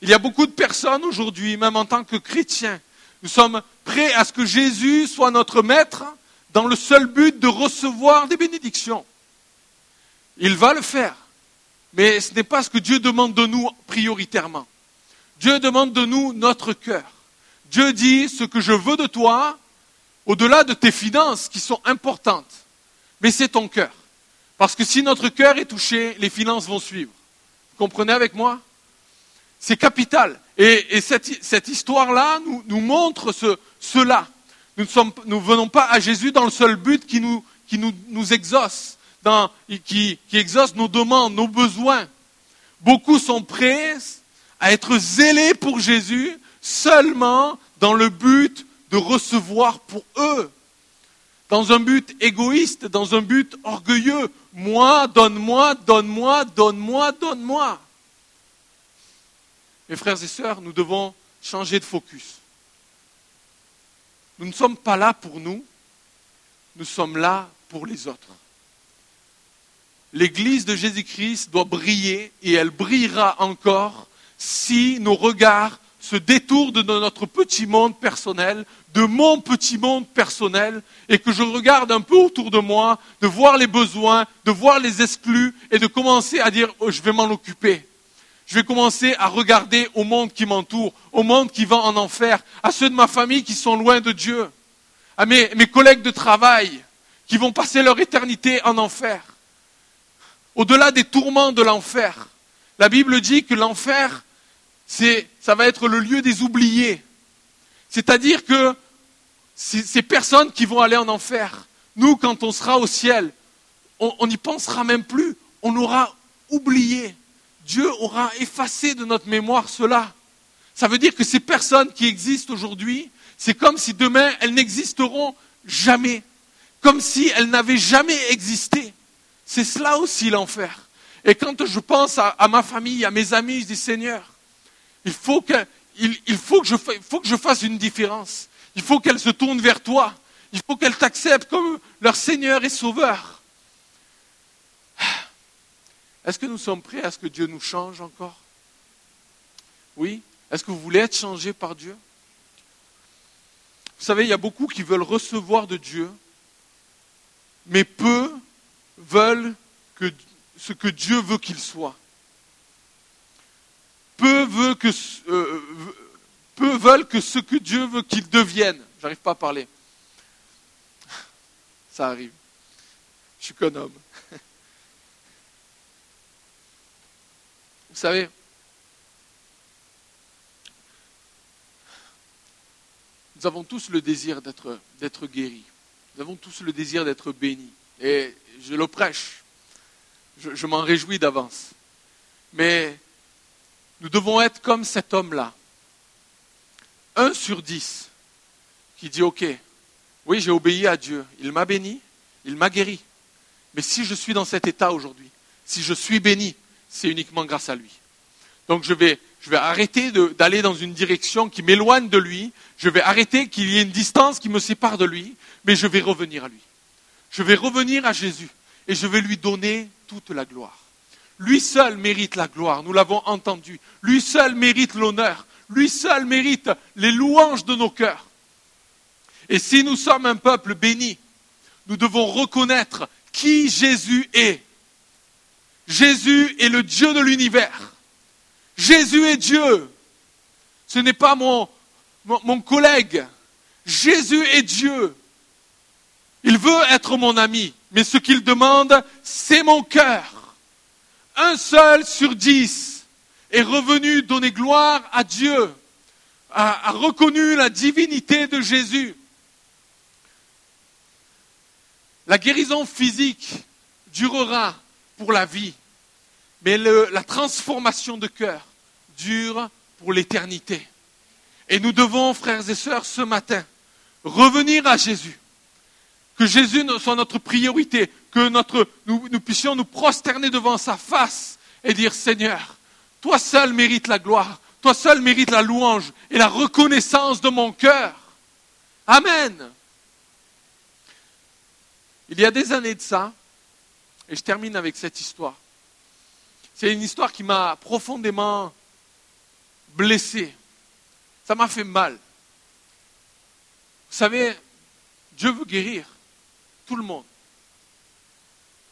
Il y a beaucoup de personnes aujourd'hui, même en tant que chrétiens, nous sommes prêts à ce que Jésus soit notre maître, dans le seul but de recevoir des bénédictions. Il va le faire, mais ce n'est pas ce que Dieu demande de nous prioritairement. Dieu demande de nous notre cœur. Dieu dit ce que je veux de toi, au-delà de tes finances qui sont importantes, mais c'est ton cœur. Parce que si notre cœur est touché, les finances vont suivre. Comprenez avec moi? C'est capital. Et, cette, histoire-là nous, montre cela. Nous ne venons pas à Jésus dans le seul but qui nous, exauce, qui exauce nos demandes, nos besoins. Beaucoup sont prêts à être zélés pour Jésus seulement dans le but de recevoir pour eux. Dans un but égoïste, dans un but orgueilleux. Moi, donne-moi, donne-moi, donne-moi, donne-moi. Mes frères et sœurs, nous devons changer de focus. Nous ne sommes pas là pour nous, nous sommes là pour les autres. L'Église de Jésus-Christ doit briller et elle brillera encore si nos regards se détournent de notre petit monde personnel, de mon petit monde personnel, et que je regarde un peu autour de moi, de voir les besoins, de voir les exclus, et de commencer à dire, oh, je vais m'en occuper je vais commencer à regarder au monde qui m'entoure, au monde qui va en enfer, à ceux de ma famille qui sont loin de Dieu, à mes, collègues de travail qui vont passer leur éternité en enfer. Au-delà des tourments de l'enfer, la Bible dit que l'enfer, ça va être le lieu des oubliés. C'est-à-dire que ces personnes qui vont aller en enfer, nous, quand on sera au ciel, on n'y pensera même plus. On aura oublié. Dieu aura effacé de notre mémoire cela. Ça veut dire que ces personnes qui existent aujourd'hui, c'est comme si demain elles n'existeront jamais, comme si elles n'avaient jamais existé. C'est cela aussi l'enfer. Et quand je pense à, ma famille, à mes amis, je dis Seigneur, il faut que, je, fasse une différence. Il faut qu'elles se tournent vers toi. Il faut qu'elles t'acceptent comme leur Seigneur et Sauveur. Est-ce que nous sommes prêts à ce que Dieu nous change encore? Oui? Est-ce que vous voulez être changé par Dieu? Vous savez, il y a beaucoup qui veulent recevoir de Dieu, mais peu veulent ce que Dieu veut qu'il soit. Euh, peu veulent que ce que Dieu veut qu'ils deviennent. J'arrive pas à parler. Ça arrive. Je suis qu'un homme. Vous savez, nous avons tous le désir d'être, guéris. Nous avons tous le désir d'être bénis. Et je le prêche. Je m'en réjouis d'avance. Mais nous devons être comme cet homme-là. Un sur dix qui dit, OK, oui, j'ai obéi à Dieu. Il m'a béni, il m'a guéri. Mais si je suis dans cet état aujourd'hui, si je suis béni, c'est uniquement grâce à lui. Donc je vais, je vais arrêter d'aller dans une direction qui m'éloigne de lui, je vais arrêter qu'il y ait une distance qui me sépare de lui, mais je vais revenir à lui. Je vais revenir à Jésus et je vais lui donner toute la gloire. Lui seul mérite la gloire, nous l'avons entendu. Lui seul mérite l'honneur. Lui seul mérite les louanges de nos cœurs. Et si nous sommes un peuple béni, nous devons reconnaître qui Jésus est. Jésus est le Dieu de l'univers. Jésus est Dieu. Ce n'est pas mon, collègue. Jésus est Dieu. Il veut être mon ami, mais ce qu'il demande, c'est mon cœur. Un seul sur dix est revenu donner gloire à Dieu, a reconnu la divinité de Jésus. La guérison physique durera pour la vie, mais la transformation de cœur dure pour l'éternité. Et nous devons, frères et sœurs, ce matin, revenir à Jésus. Que Jésus soit notre priorité, que nous, nous puissions nous prosterner devant sa face et dire, Seigneur, toi seul mérites la gloire, toi seul mérites la louange et la reconnaissance de mon cœur. Amen. Il y a des années de ça, et je termine avec cette histoire. C'est une histoire qui m'a profondément blessé. Ça m'a fait mal. Vous savez, Dieu veut guérir tout le monde.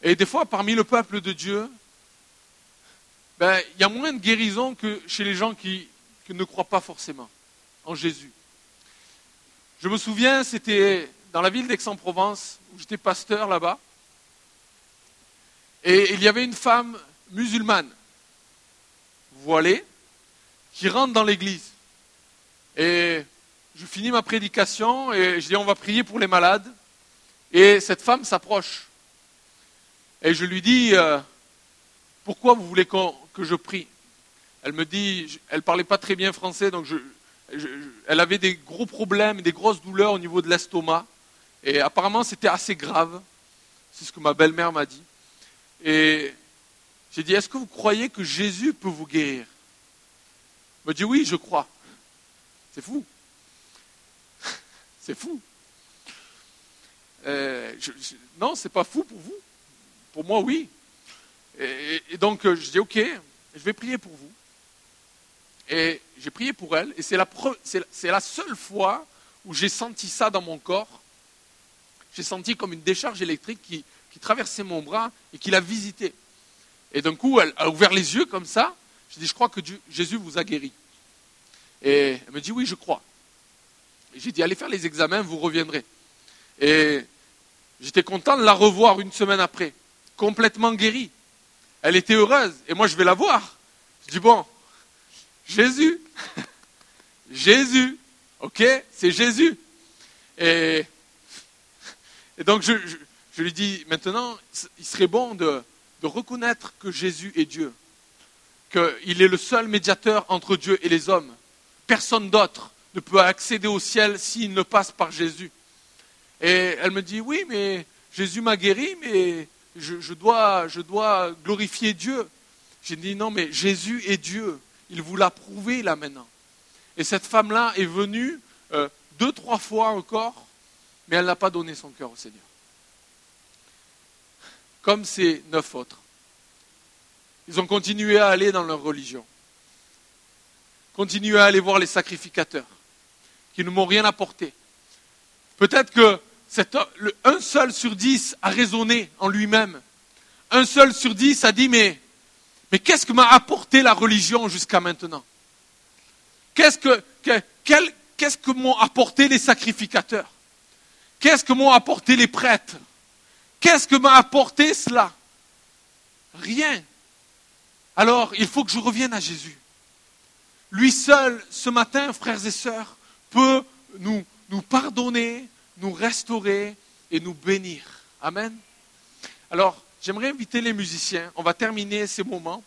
Et des fois, parmi le peuple de Dieu, ben, il y a moins de guérison que chez les gens qui, qui ne croient pas forcément en Jésus. Je me souviens, c'était dans la ville d'Aix-en-Provence, où j'étais pasteur là-bas. Et il y avait une femme musulmane, voilée, qui rentre dans l'église. Et je finis ma prédication et je dis on va prier pour les malades. Et cette femme s'approche. Et je lui dis euh, pourquoi vous voulez que je prie? Elle me dit, elle parlait pas très bien français, donc elle avait des gros problèmes, des grosses douleurs au niveau de l'estomac. Et apparemment, c'était assez grave. C'est ce que ma belle-mère m'a dit. Et j'ai dit, est-ce que vous croyez que Jésus peut vous guérir? Elle m'a dit, oui, je crois. C'est fou. C'est fou. Euh, non, c'est pas fou pour vous. Pour moi, oui. Et, donc, euh, je dis, ok, je vais prier pour vous. Et j'ai prié pour elle. Et c'est la, seule fois où j'ai senti ça dans mon corps j'ai senti comme une décharge électrique qui, traversait mon bras et qui l'a visité. Et d'un coup, elle a ouvert les yeux comme ça. J'ai dit, je crois que Jésus vous a guéri. Et elle me dit, oui, je crois. Et j'ai dit, allez faire les examens, vous reviendrez. Et j'étais content de la revoir une semaine après, complètement guérie. Elle était heureuse. Et moi, je vais la voir. Je dis, bon, Jésus, Jésus, ok, c'est Jésus. Et donc je, lui dis maintenant, il serait bon de, reconnaître que Jésus est Dieu, qu'il est le seul médiateur entre Dieu et les hommes. Personne d'autre ne peut accéder au ciel s'il ne passe par Jésus. Et elle me dit, oui, mais Jésus m'a guéri, mais je, dois, glorifier Dieu. J'ai dit, non, mais Jésus est Dieu. Il vous l'a prouvé là maintenant. Et cette femme-là est venue euh, deux, trois fois encore mais elle n'a pas donné son cœur au Seigneur. Comme ces neuf autres. Ils ont continué à aller dans leur religion. Continué à aller voir les sacrificateurs, qui ne m'ont rien apporté. Peut-être que un seul sur dix a raisonné en lui-même. Un seul sur dix a dit, mais Mais qu'est-ce que m'a apporté la religion jusqu'à maintenant? Qu'est-ce que, m'ont apporté les sacrificateurs? Qu'est-ce que m'ont apporté les prêtres? Qu'est-ce que m'a apporté cela? Rien. Alors, il faut que je revienne à Jésus. Lui seul, ce matin, frères et sœurs, peut nous pardonner, nous restaurer et nous bénir. Amen. Alors, j'aimerais inviter les musiciens. On va terminer ces moments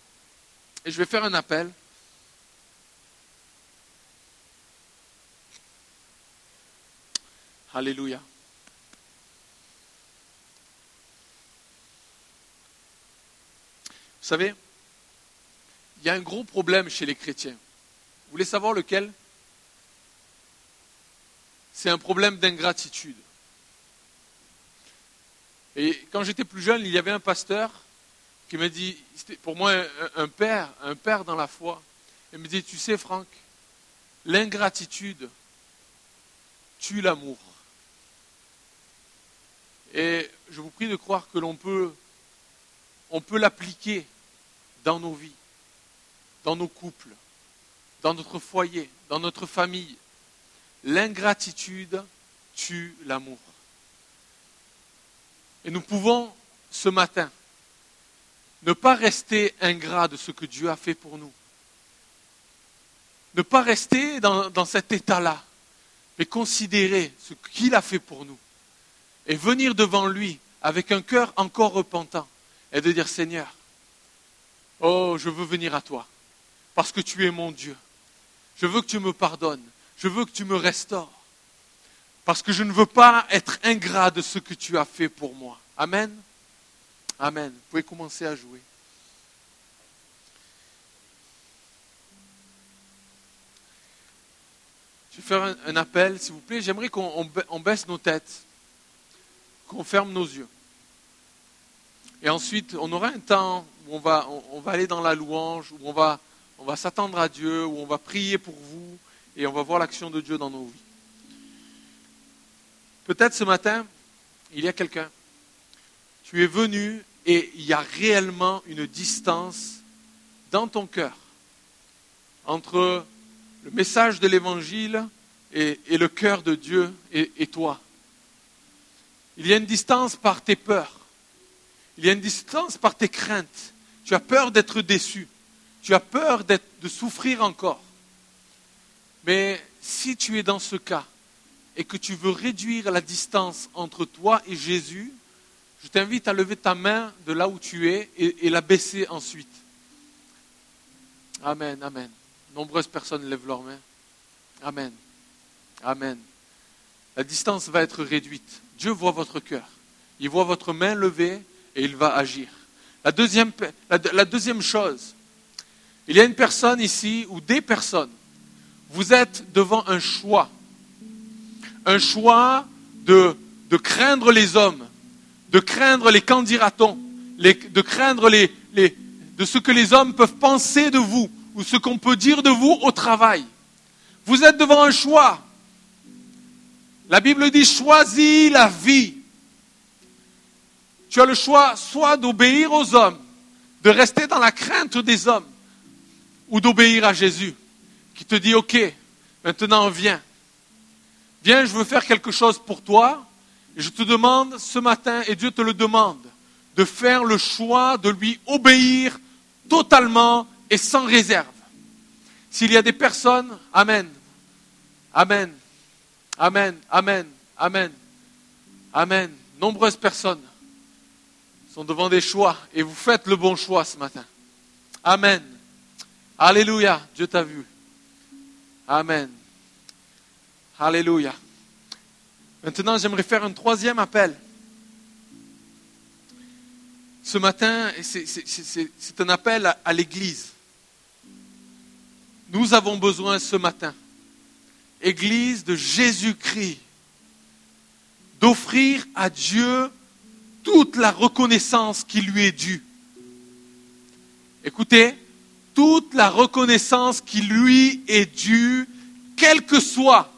et je vais faire un appel. Alléluia. Vous savez, il y a un gros problème chez les chrétiens. Vous voulez savoir lequel? C'est un problème d'ingratitude. Et quand j'étais plus jeune, il y avait un pasteur qui m'a dit, pour moi un, père, un père dans la foi. Il me dit, tu sais Franck, l'ingratitude tue l'amour. Et je vous prie de croire que l'on peut, on peut l'appliquer dans nos vies, dans nos couples, dans notre foyer, dans notre famille. L'ingratitude tue l'amour. Et nous pouvons, ce matin, ne pas rester ingrat de ce que Dieu a fait pour nous. Ne pas rester dans, dans cet état-là, mais considérer ce qu'il a fait pour nous. Et venir devant lui avec un cœur encore repentant et de dire Seigneur, oh, je veux venir à toi, parce que tu es mon Dieu. Je veux que tu me pardonnes, je veux que tu me restaures. Parce que je ne veux pas être ingrat de ce que tu as fait pour moi. Amen. Amen. Vous pouvez commencer à jouer. Je vais faire un, appel, s'il vous plaît. J'aimerais qu'on baisse nos têtes, qu'on ferme nos yeux. Et ensuite, on aura un temps où on va, aller dans la louange, où on va s'attendre à Dieu, où on va prier pour vous, et on va voir l'action de Dieu dans nos vies. Peut-être ce matin, il y a quelqu'un. Tu es venu et il y a réellement une distance dans ton cœur entre le message de l'Évangile et, le cœur de Dieu et, toi. Il y a une distance par tes peurs. Il y a une distance par tes craintes. Tu as peur d'être déçu. Tu as peur de souffrir encore. Mais si tu es dans ce cas, et que tu veux réduire la distance entre toi et Jésus, je t'invite à lever ta main de là où tu es et, la baisser ensuite. Amen, amen. Nombreuses personnes lèvent leurs mains. Amen. Amen. La distance va être réduite. Dieu voit votre cœur. Il voit votre main levée et il va agir. La deuxième, la deuxième chose, il y a une personne ici ou des personnes. Vous êtes devant un choix un choix de, de craindre les hommes, de craindre les candidatons, de craindre de ce que les hommes peuvent penser de vous ou ce qu'on peut dire de vous au travail. Vous êtes devant un choix. La Bible dit choisis la vie. Tu as le choix soit d'obéir aux hommes, de rester dans la crainte des hommes, ou d'obéir à Jésus, qui te dit, OK, maintenant viens. Viens, je veux faire quelque chose pour toi. Et je te demande ce matin, et Dieu te le demande, de faire le choix de lui obéir totalement et sans réserve. S'il y a des personnes, Amen, Amen, Amen, Amen, Amen, Amen. Nombreuses personnes sont devant des choix et vous faites le bon choix ce matin. Amen. Alléluia, Dieu t'a vu. Amen. Alléluia. Maintenant, j'aimerais faire un troisième appel. Ce matin, c'est un appel à, à l'Église. Nous avons besoin ce matin, Église de Jésus-Christ, d'offrir à Dieu toute la reconnaissance qui lui est due. Écoutez, toute la reconnaissance qui lui est due, quelle que soit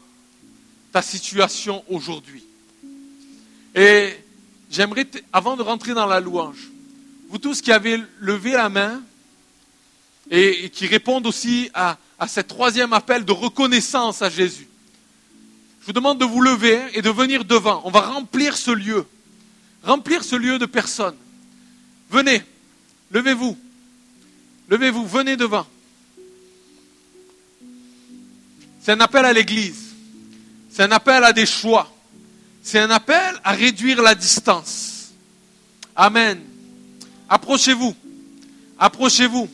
ta situation aujourd'hui. Et j'aimerais, avant de rentrer dans la louange, vous tous qui avez levé la main, et, qui répondent aussi à, à cet troisième appel de reconnaissance à Jésus. Je vous demande de vous lever et de venir devant. On va remplir ce lieu. Remplir ce lieu de personnes. Venez, levez-vous. Levez-vous, venez devant. C'est un appel à l'Église. C'est un appel à des choix. C'est un appel à réduire la distance. Amen. Approchez-vous. Approchez-vous.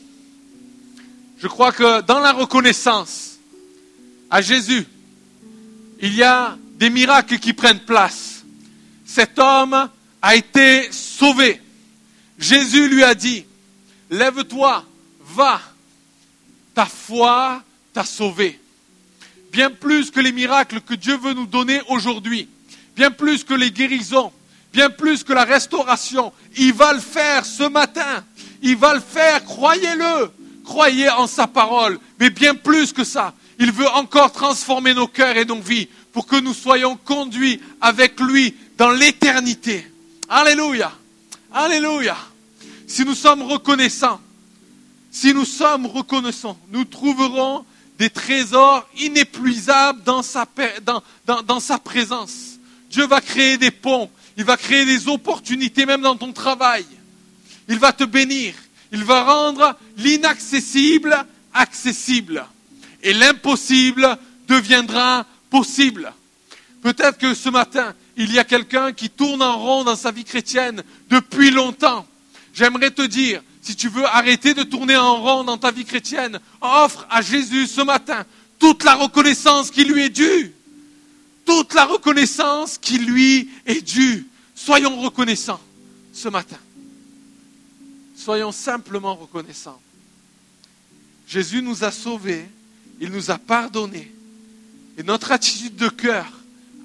Je crois que dans la reconnaissance à Jésus, il y a des miracles qui prennent place. Cet homme a été sauvé. Jésus lui a dit, lève-toi, va, ta foi t'a sauvé. Bien plus que les miracles que Dieu veut nous donner aujourd'hui, bien plus que les guérisons, bien plus que la restauration, il va le faire ce matin. Il va le faire, croyez-le. Croyez en sa parole. Mais bien plus que ça, il veut encore transformer nos cœurs et nos vies pour que nous soyons conduits avec lui dans l'éternité. Alléluia. Alléluia. Si nous sommes reconnaissants, si nous sommes reconnaissants, nous trouverons des trésors inépuisables dans sa, présence. Dieu va créer des ponts, il va créer des opportunités même dans ton travail. Il va te bénir, il va rendre l'inaccessible accessible. Et l'impossible deviendra possible. Peut-être que ce matin, il y a quelqu'un qui tourne en rond dans sa vie chrétienne depuis longtemps. J'aimerais te dire, si tu veux arrêter de tourner en rond dans ta vie chrétienne, offre à Jésus ce matin toute la reconnaissance qui lui est due. Toute la reconnaissance qui lui est due. Soyons reconnaissants ce matin. Soyons simplement reconnaissants. Jésus nous a sauvés, il nous a pardonnés. Et notre attitude de cœur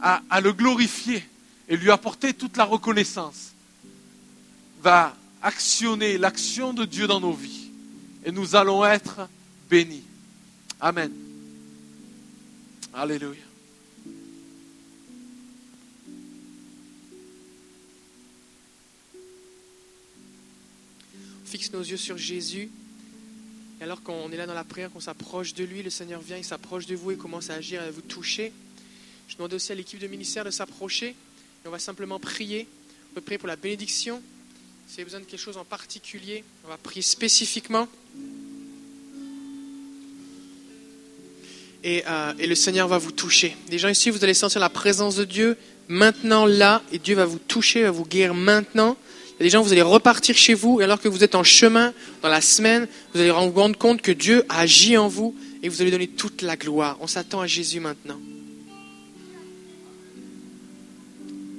à, le glorifier et lui apporter toute la reconnaissance va actionner l'action de Dieu dans nos vies. Et nous allons être bénis. Amen. Alléluia. On fixe nos yeux sur Jésus. Et alors qu'on est là dans la prière, qu'on s'approche de lui, le Seigneur vient, il s'approche de vous et commence à agir, à vous toucher. Je demande aussi à l'équipe de ministère de s'approcher. Et on va simplement prier. On peut prier pour la bénédiction, si vous avez besoin de quelque chose en particulier, on va prier spécifiquement. Et, euh, et, le Seigneur va vous toucher. Les gens ici, vous allez sentir la présence de Dieu maintenant là, et Dieu va vous toucher, va vous guérir maintenant. Il y a des gens, vous allez repartir chez vous, et alors que vous êtes en chemin dans la semaine, vous allez vous rendre compte que Dieu a agi en vous, et vous allez donner toute la gloire. On s'attend à Jésus maintenant.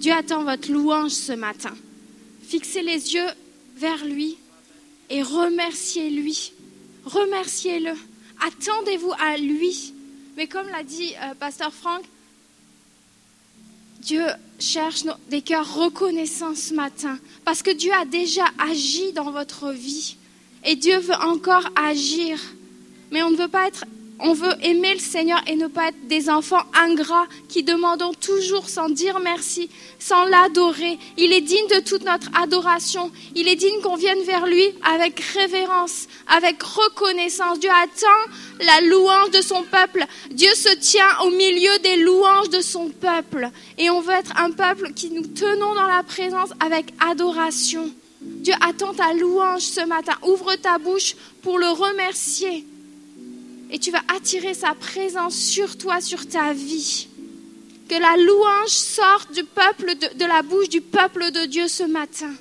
Dieu attend votre louange ce matin. Fixez les yeux vers lui et remerciez-lui. Remerciez-le. Attendez-vous à lui. Mais comme l'a dit euh, Pasteur Franck, Dieu cherche des cœurs reconnaissants ce matin parce que Dieu a déjà agi dans votre vie et Dieu veut encore agir. Mais on ne veut pas être on veut aimer le Seigneur et ne pas être des enfants ingrats qui demandons toujours sans dire merci, sans l'adorer. Il est digne de toute notre adoration. Il est digne qu'on vienne vers lui avec révérence, avec reconnaissance. Dieu attend la louange de son peuple. Dieu se tient au milieu des louanges de son peuple. Et on veut être un peuple qui nous tenons dans la présence avec adoration. Dieu attend ta louange ce matin. Ouvre ta bouche pour le remercier et tu vas attirer sa présence sur toi, sur ta vie. Que la louange sorte du peuple, de, de la bouche du peuple de Dieu ce matin.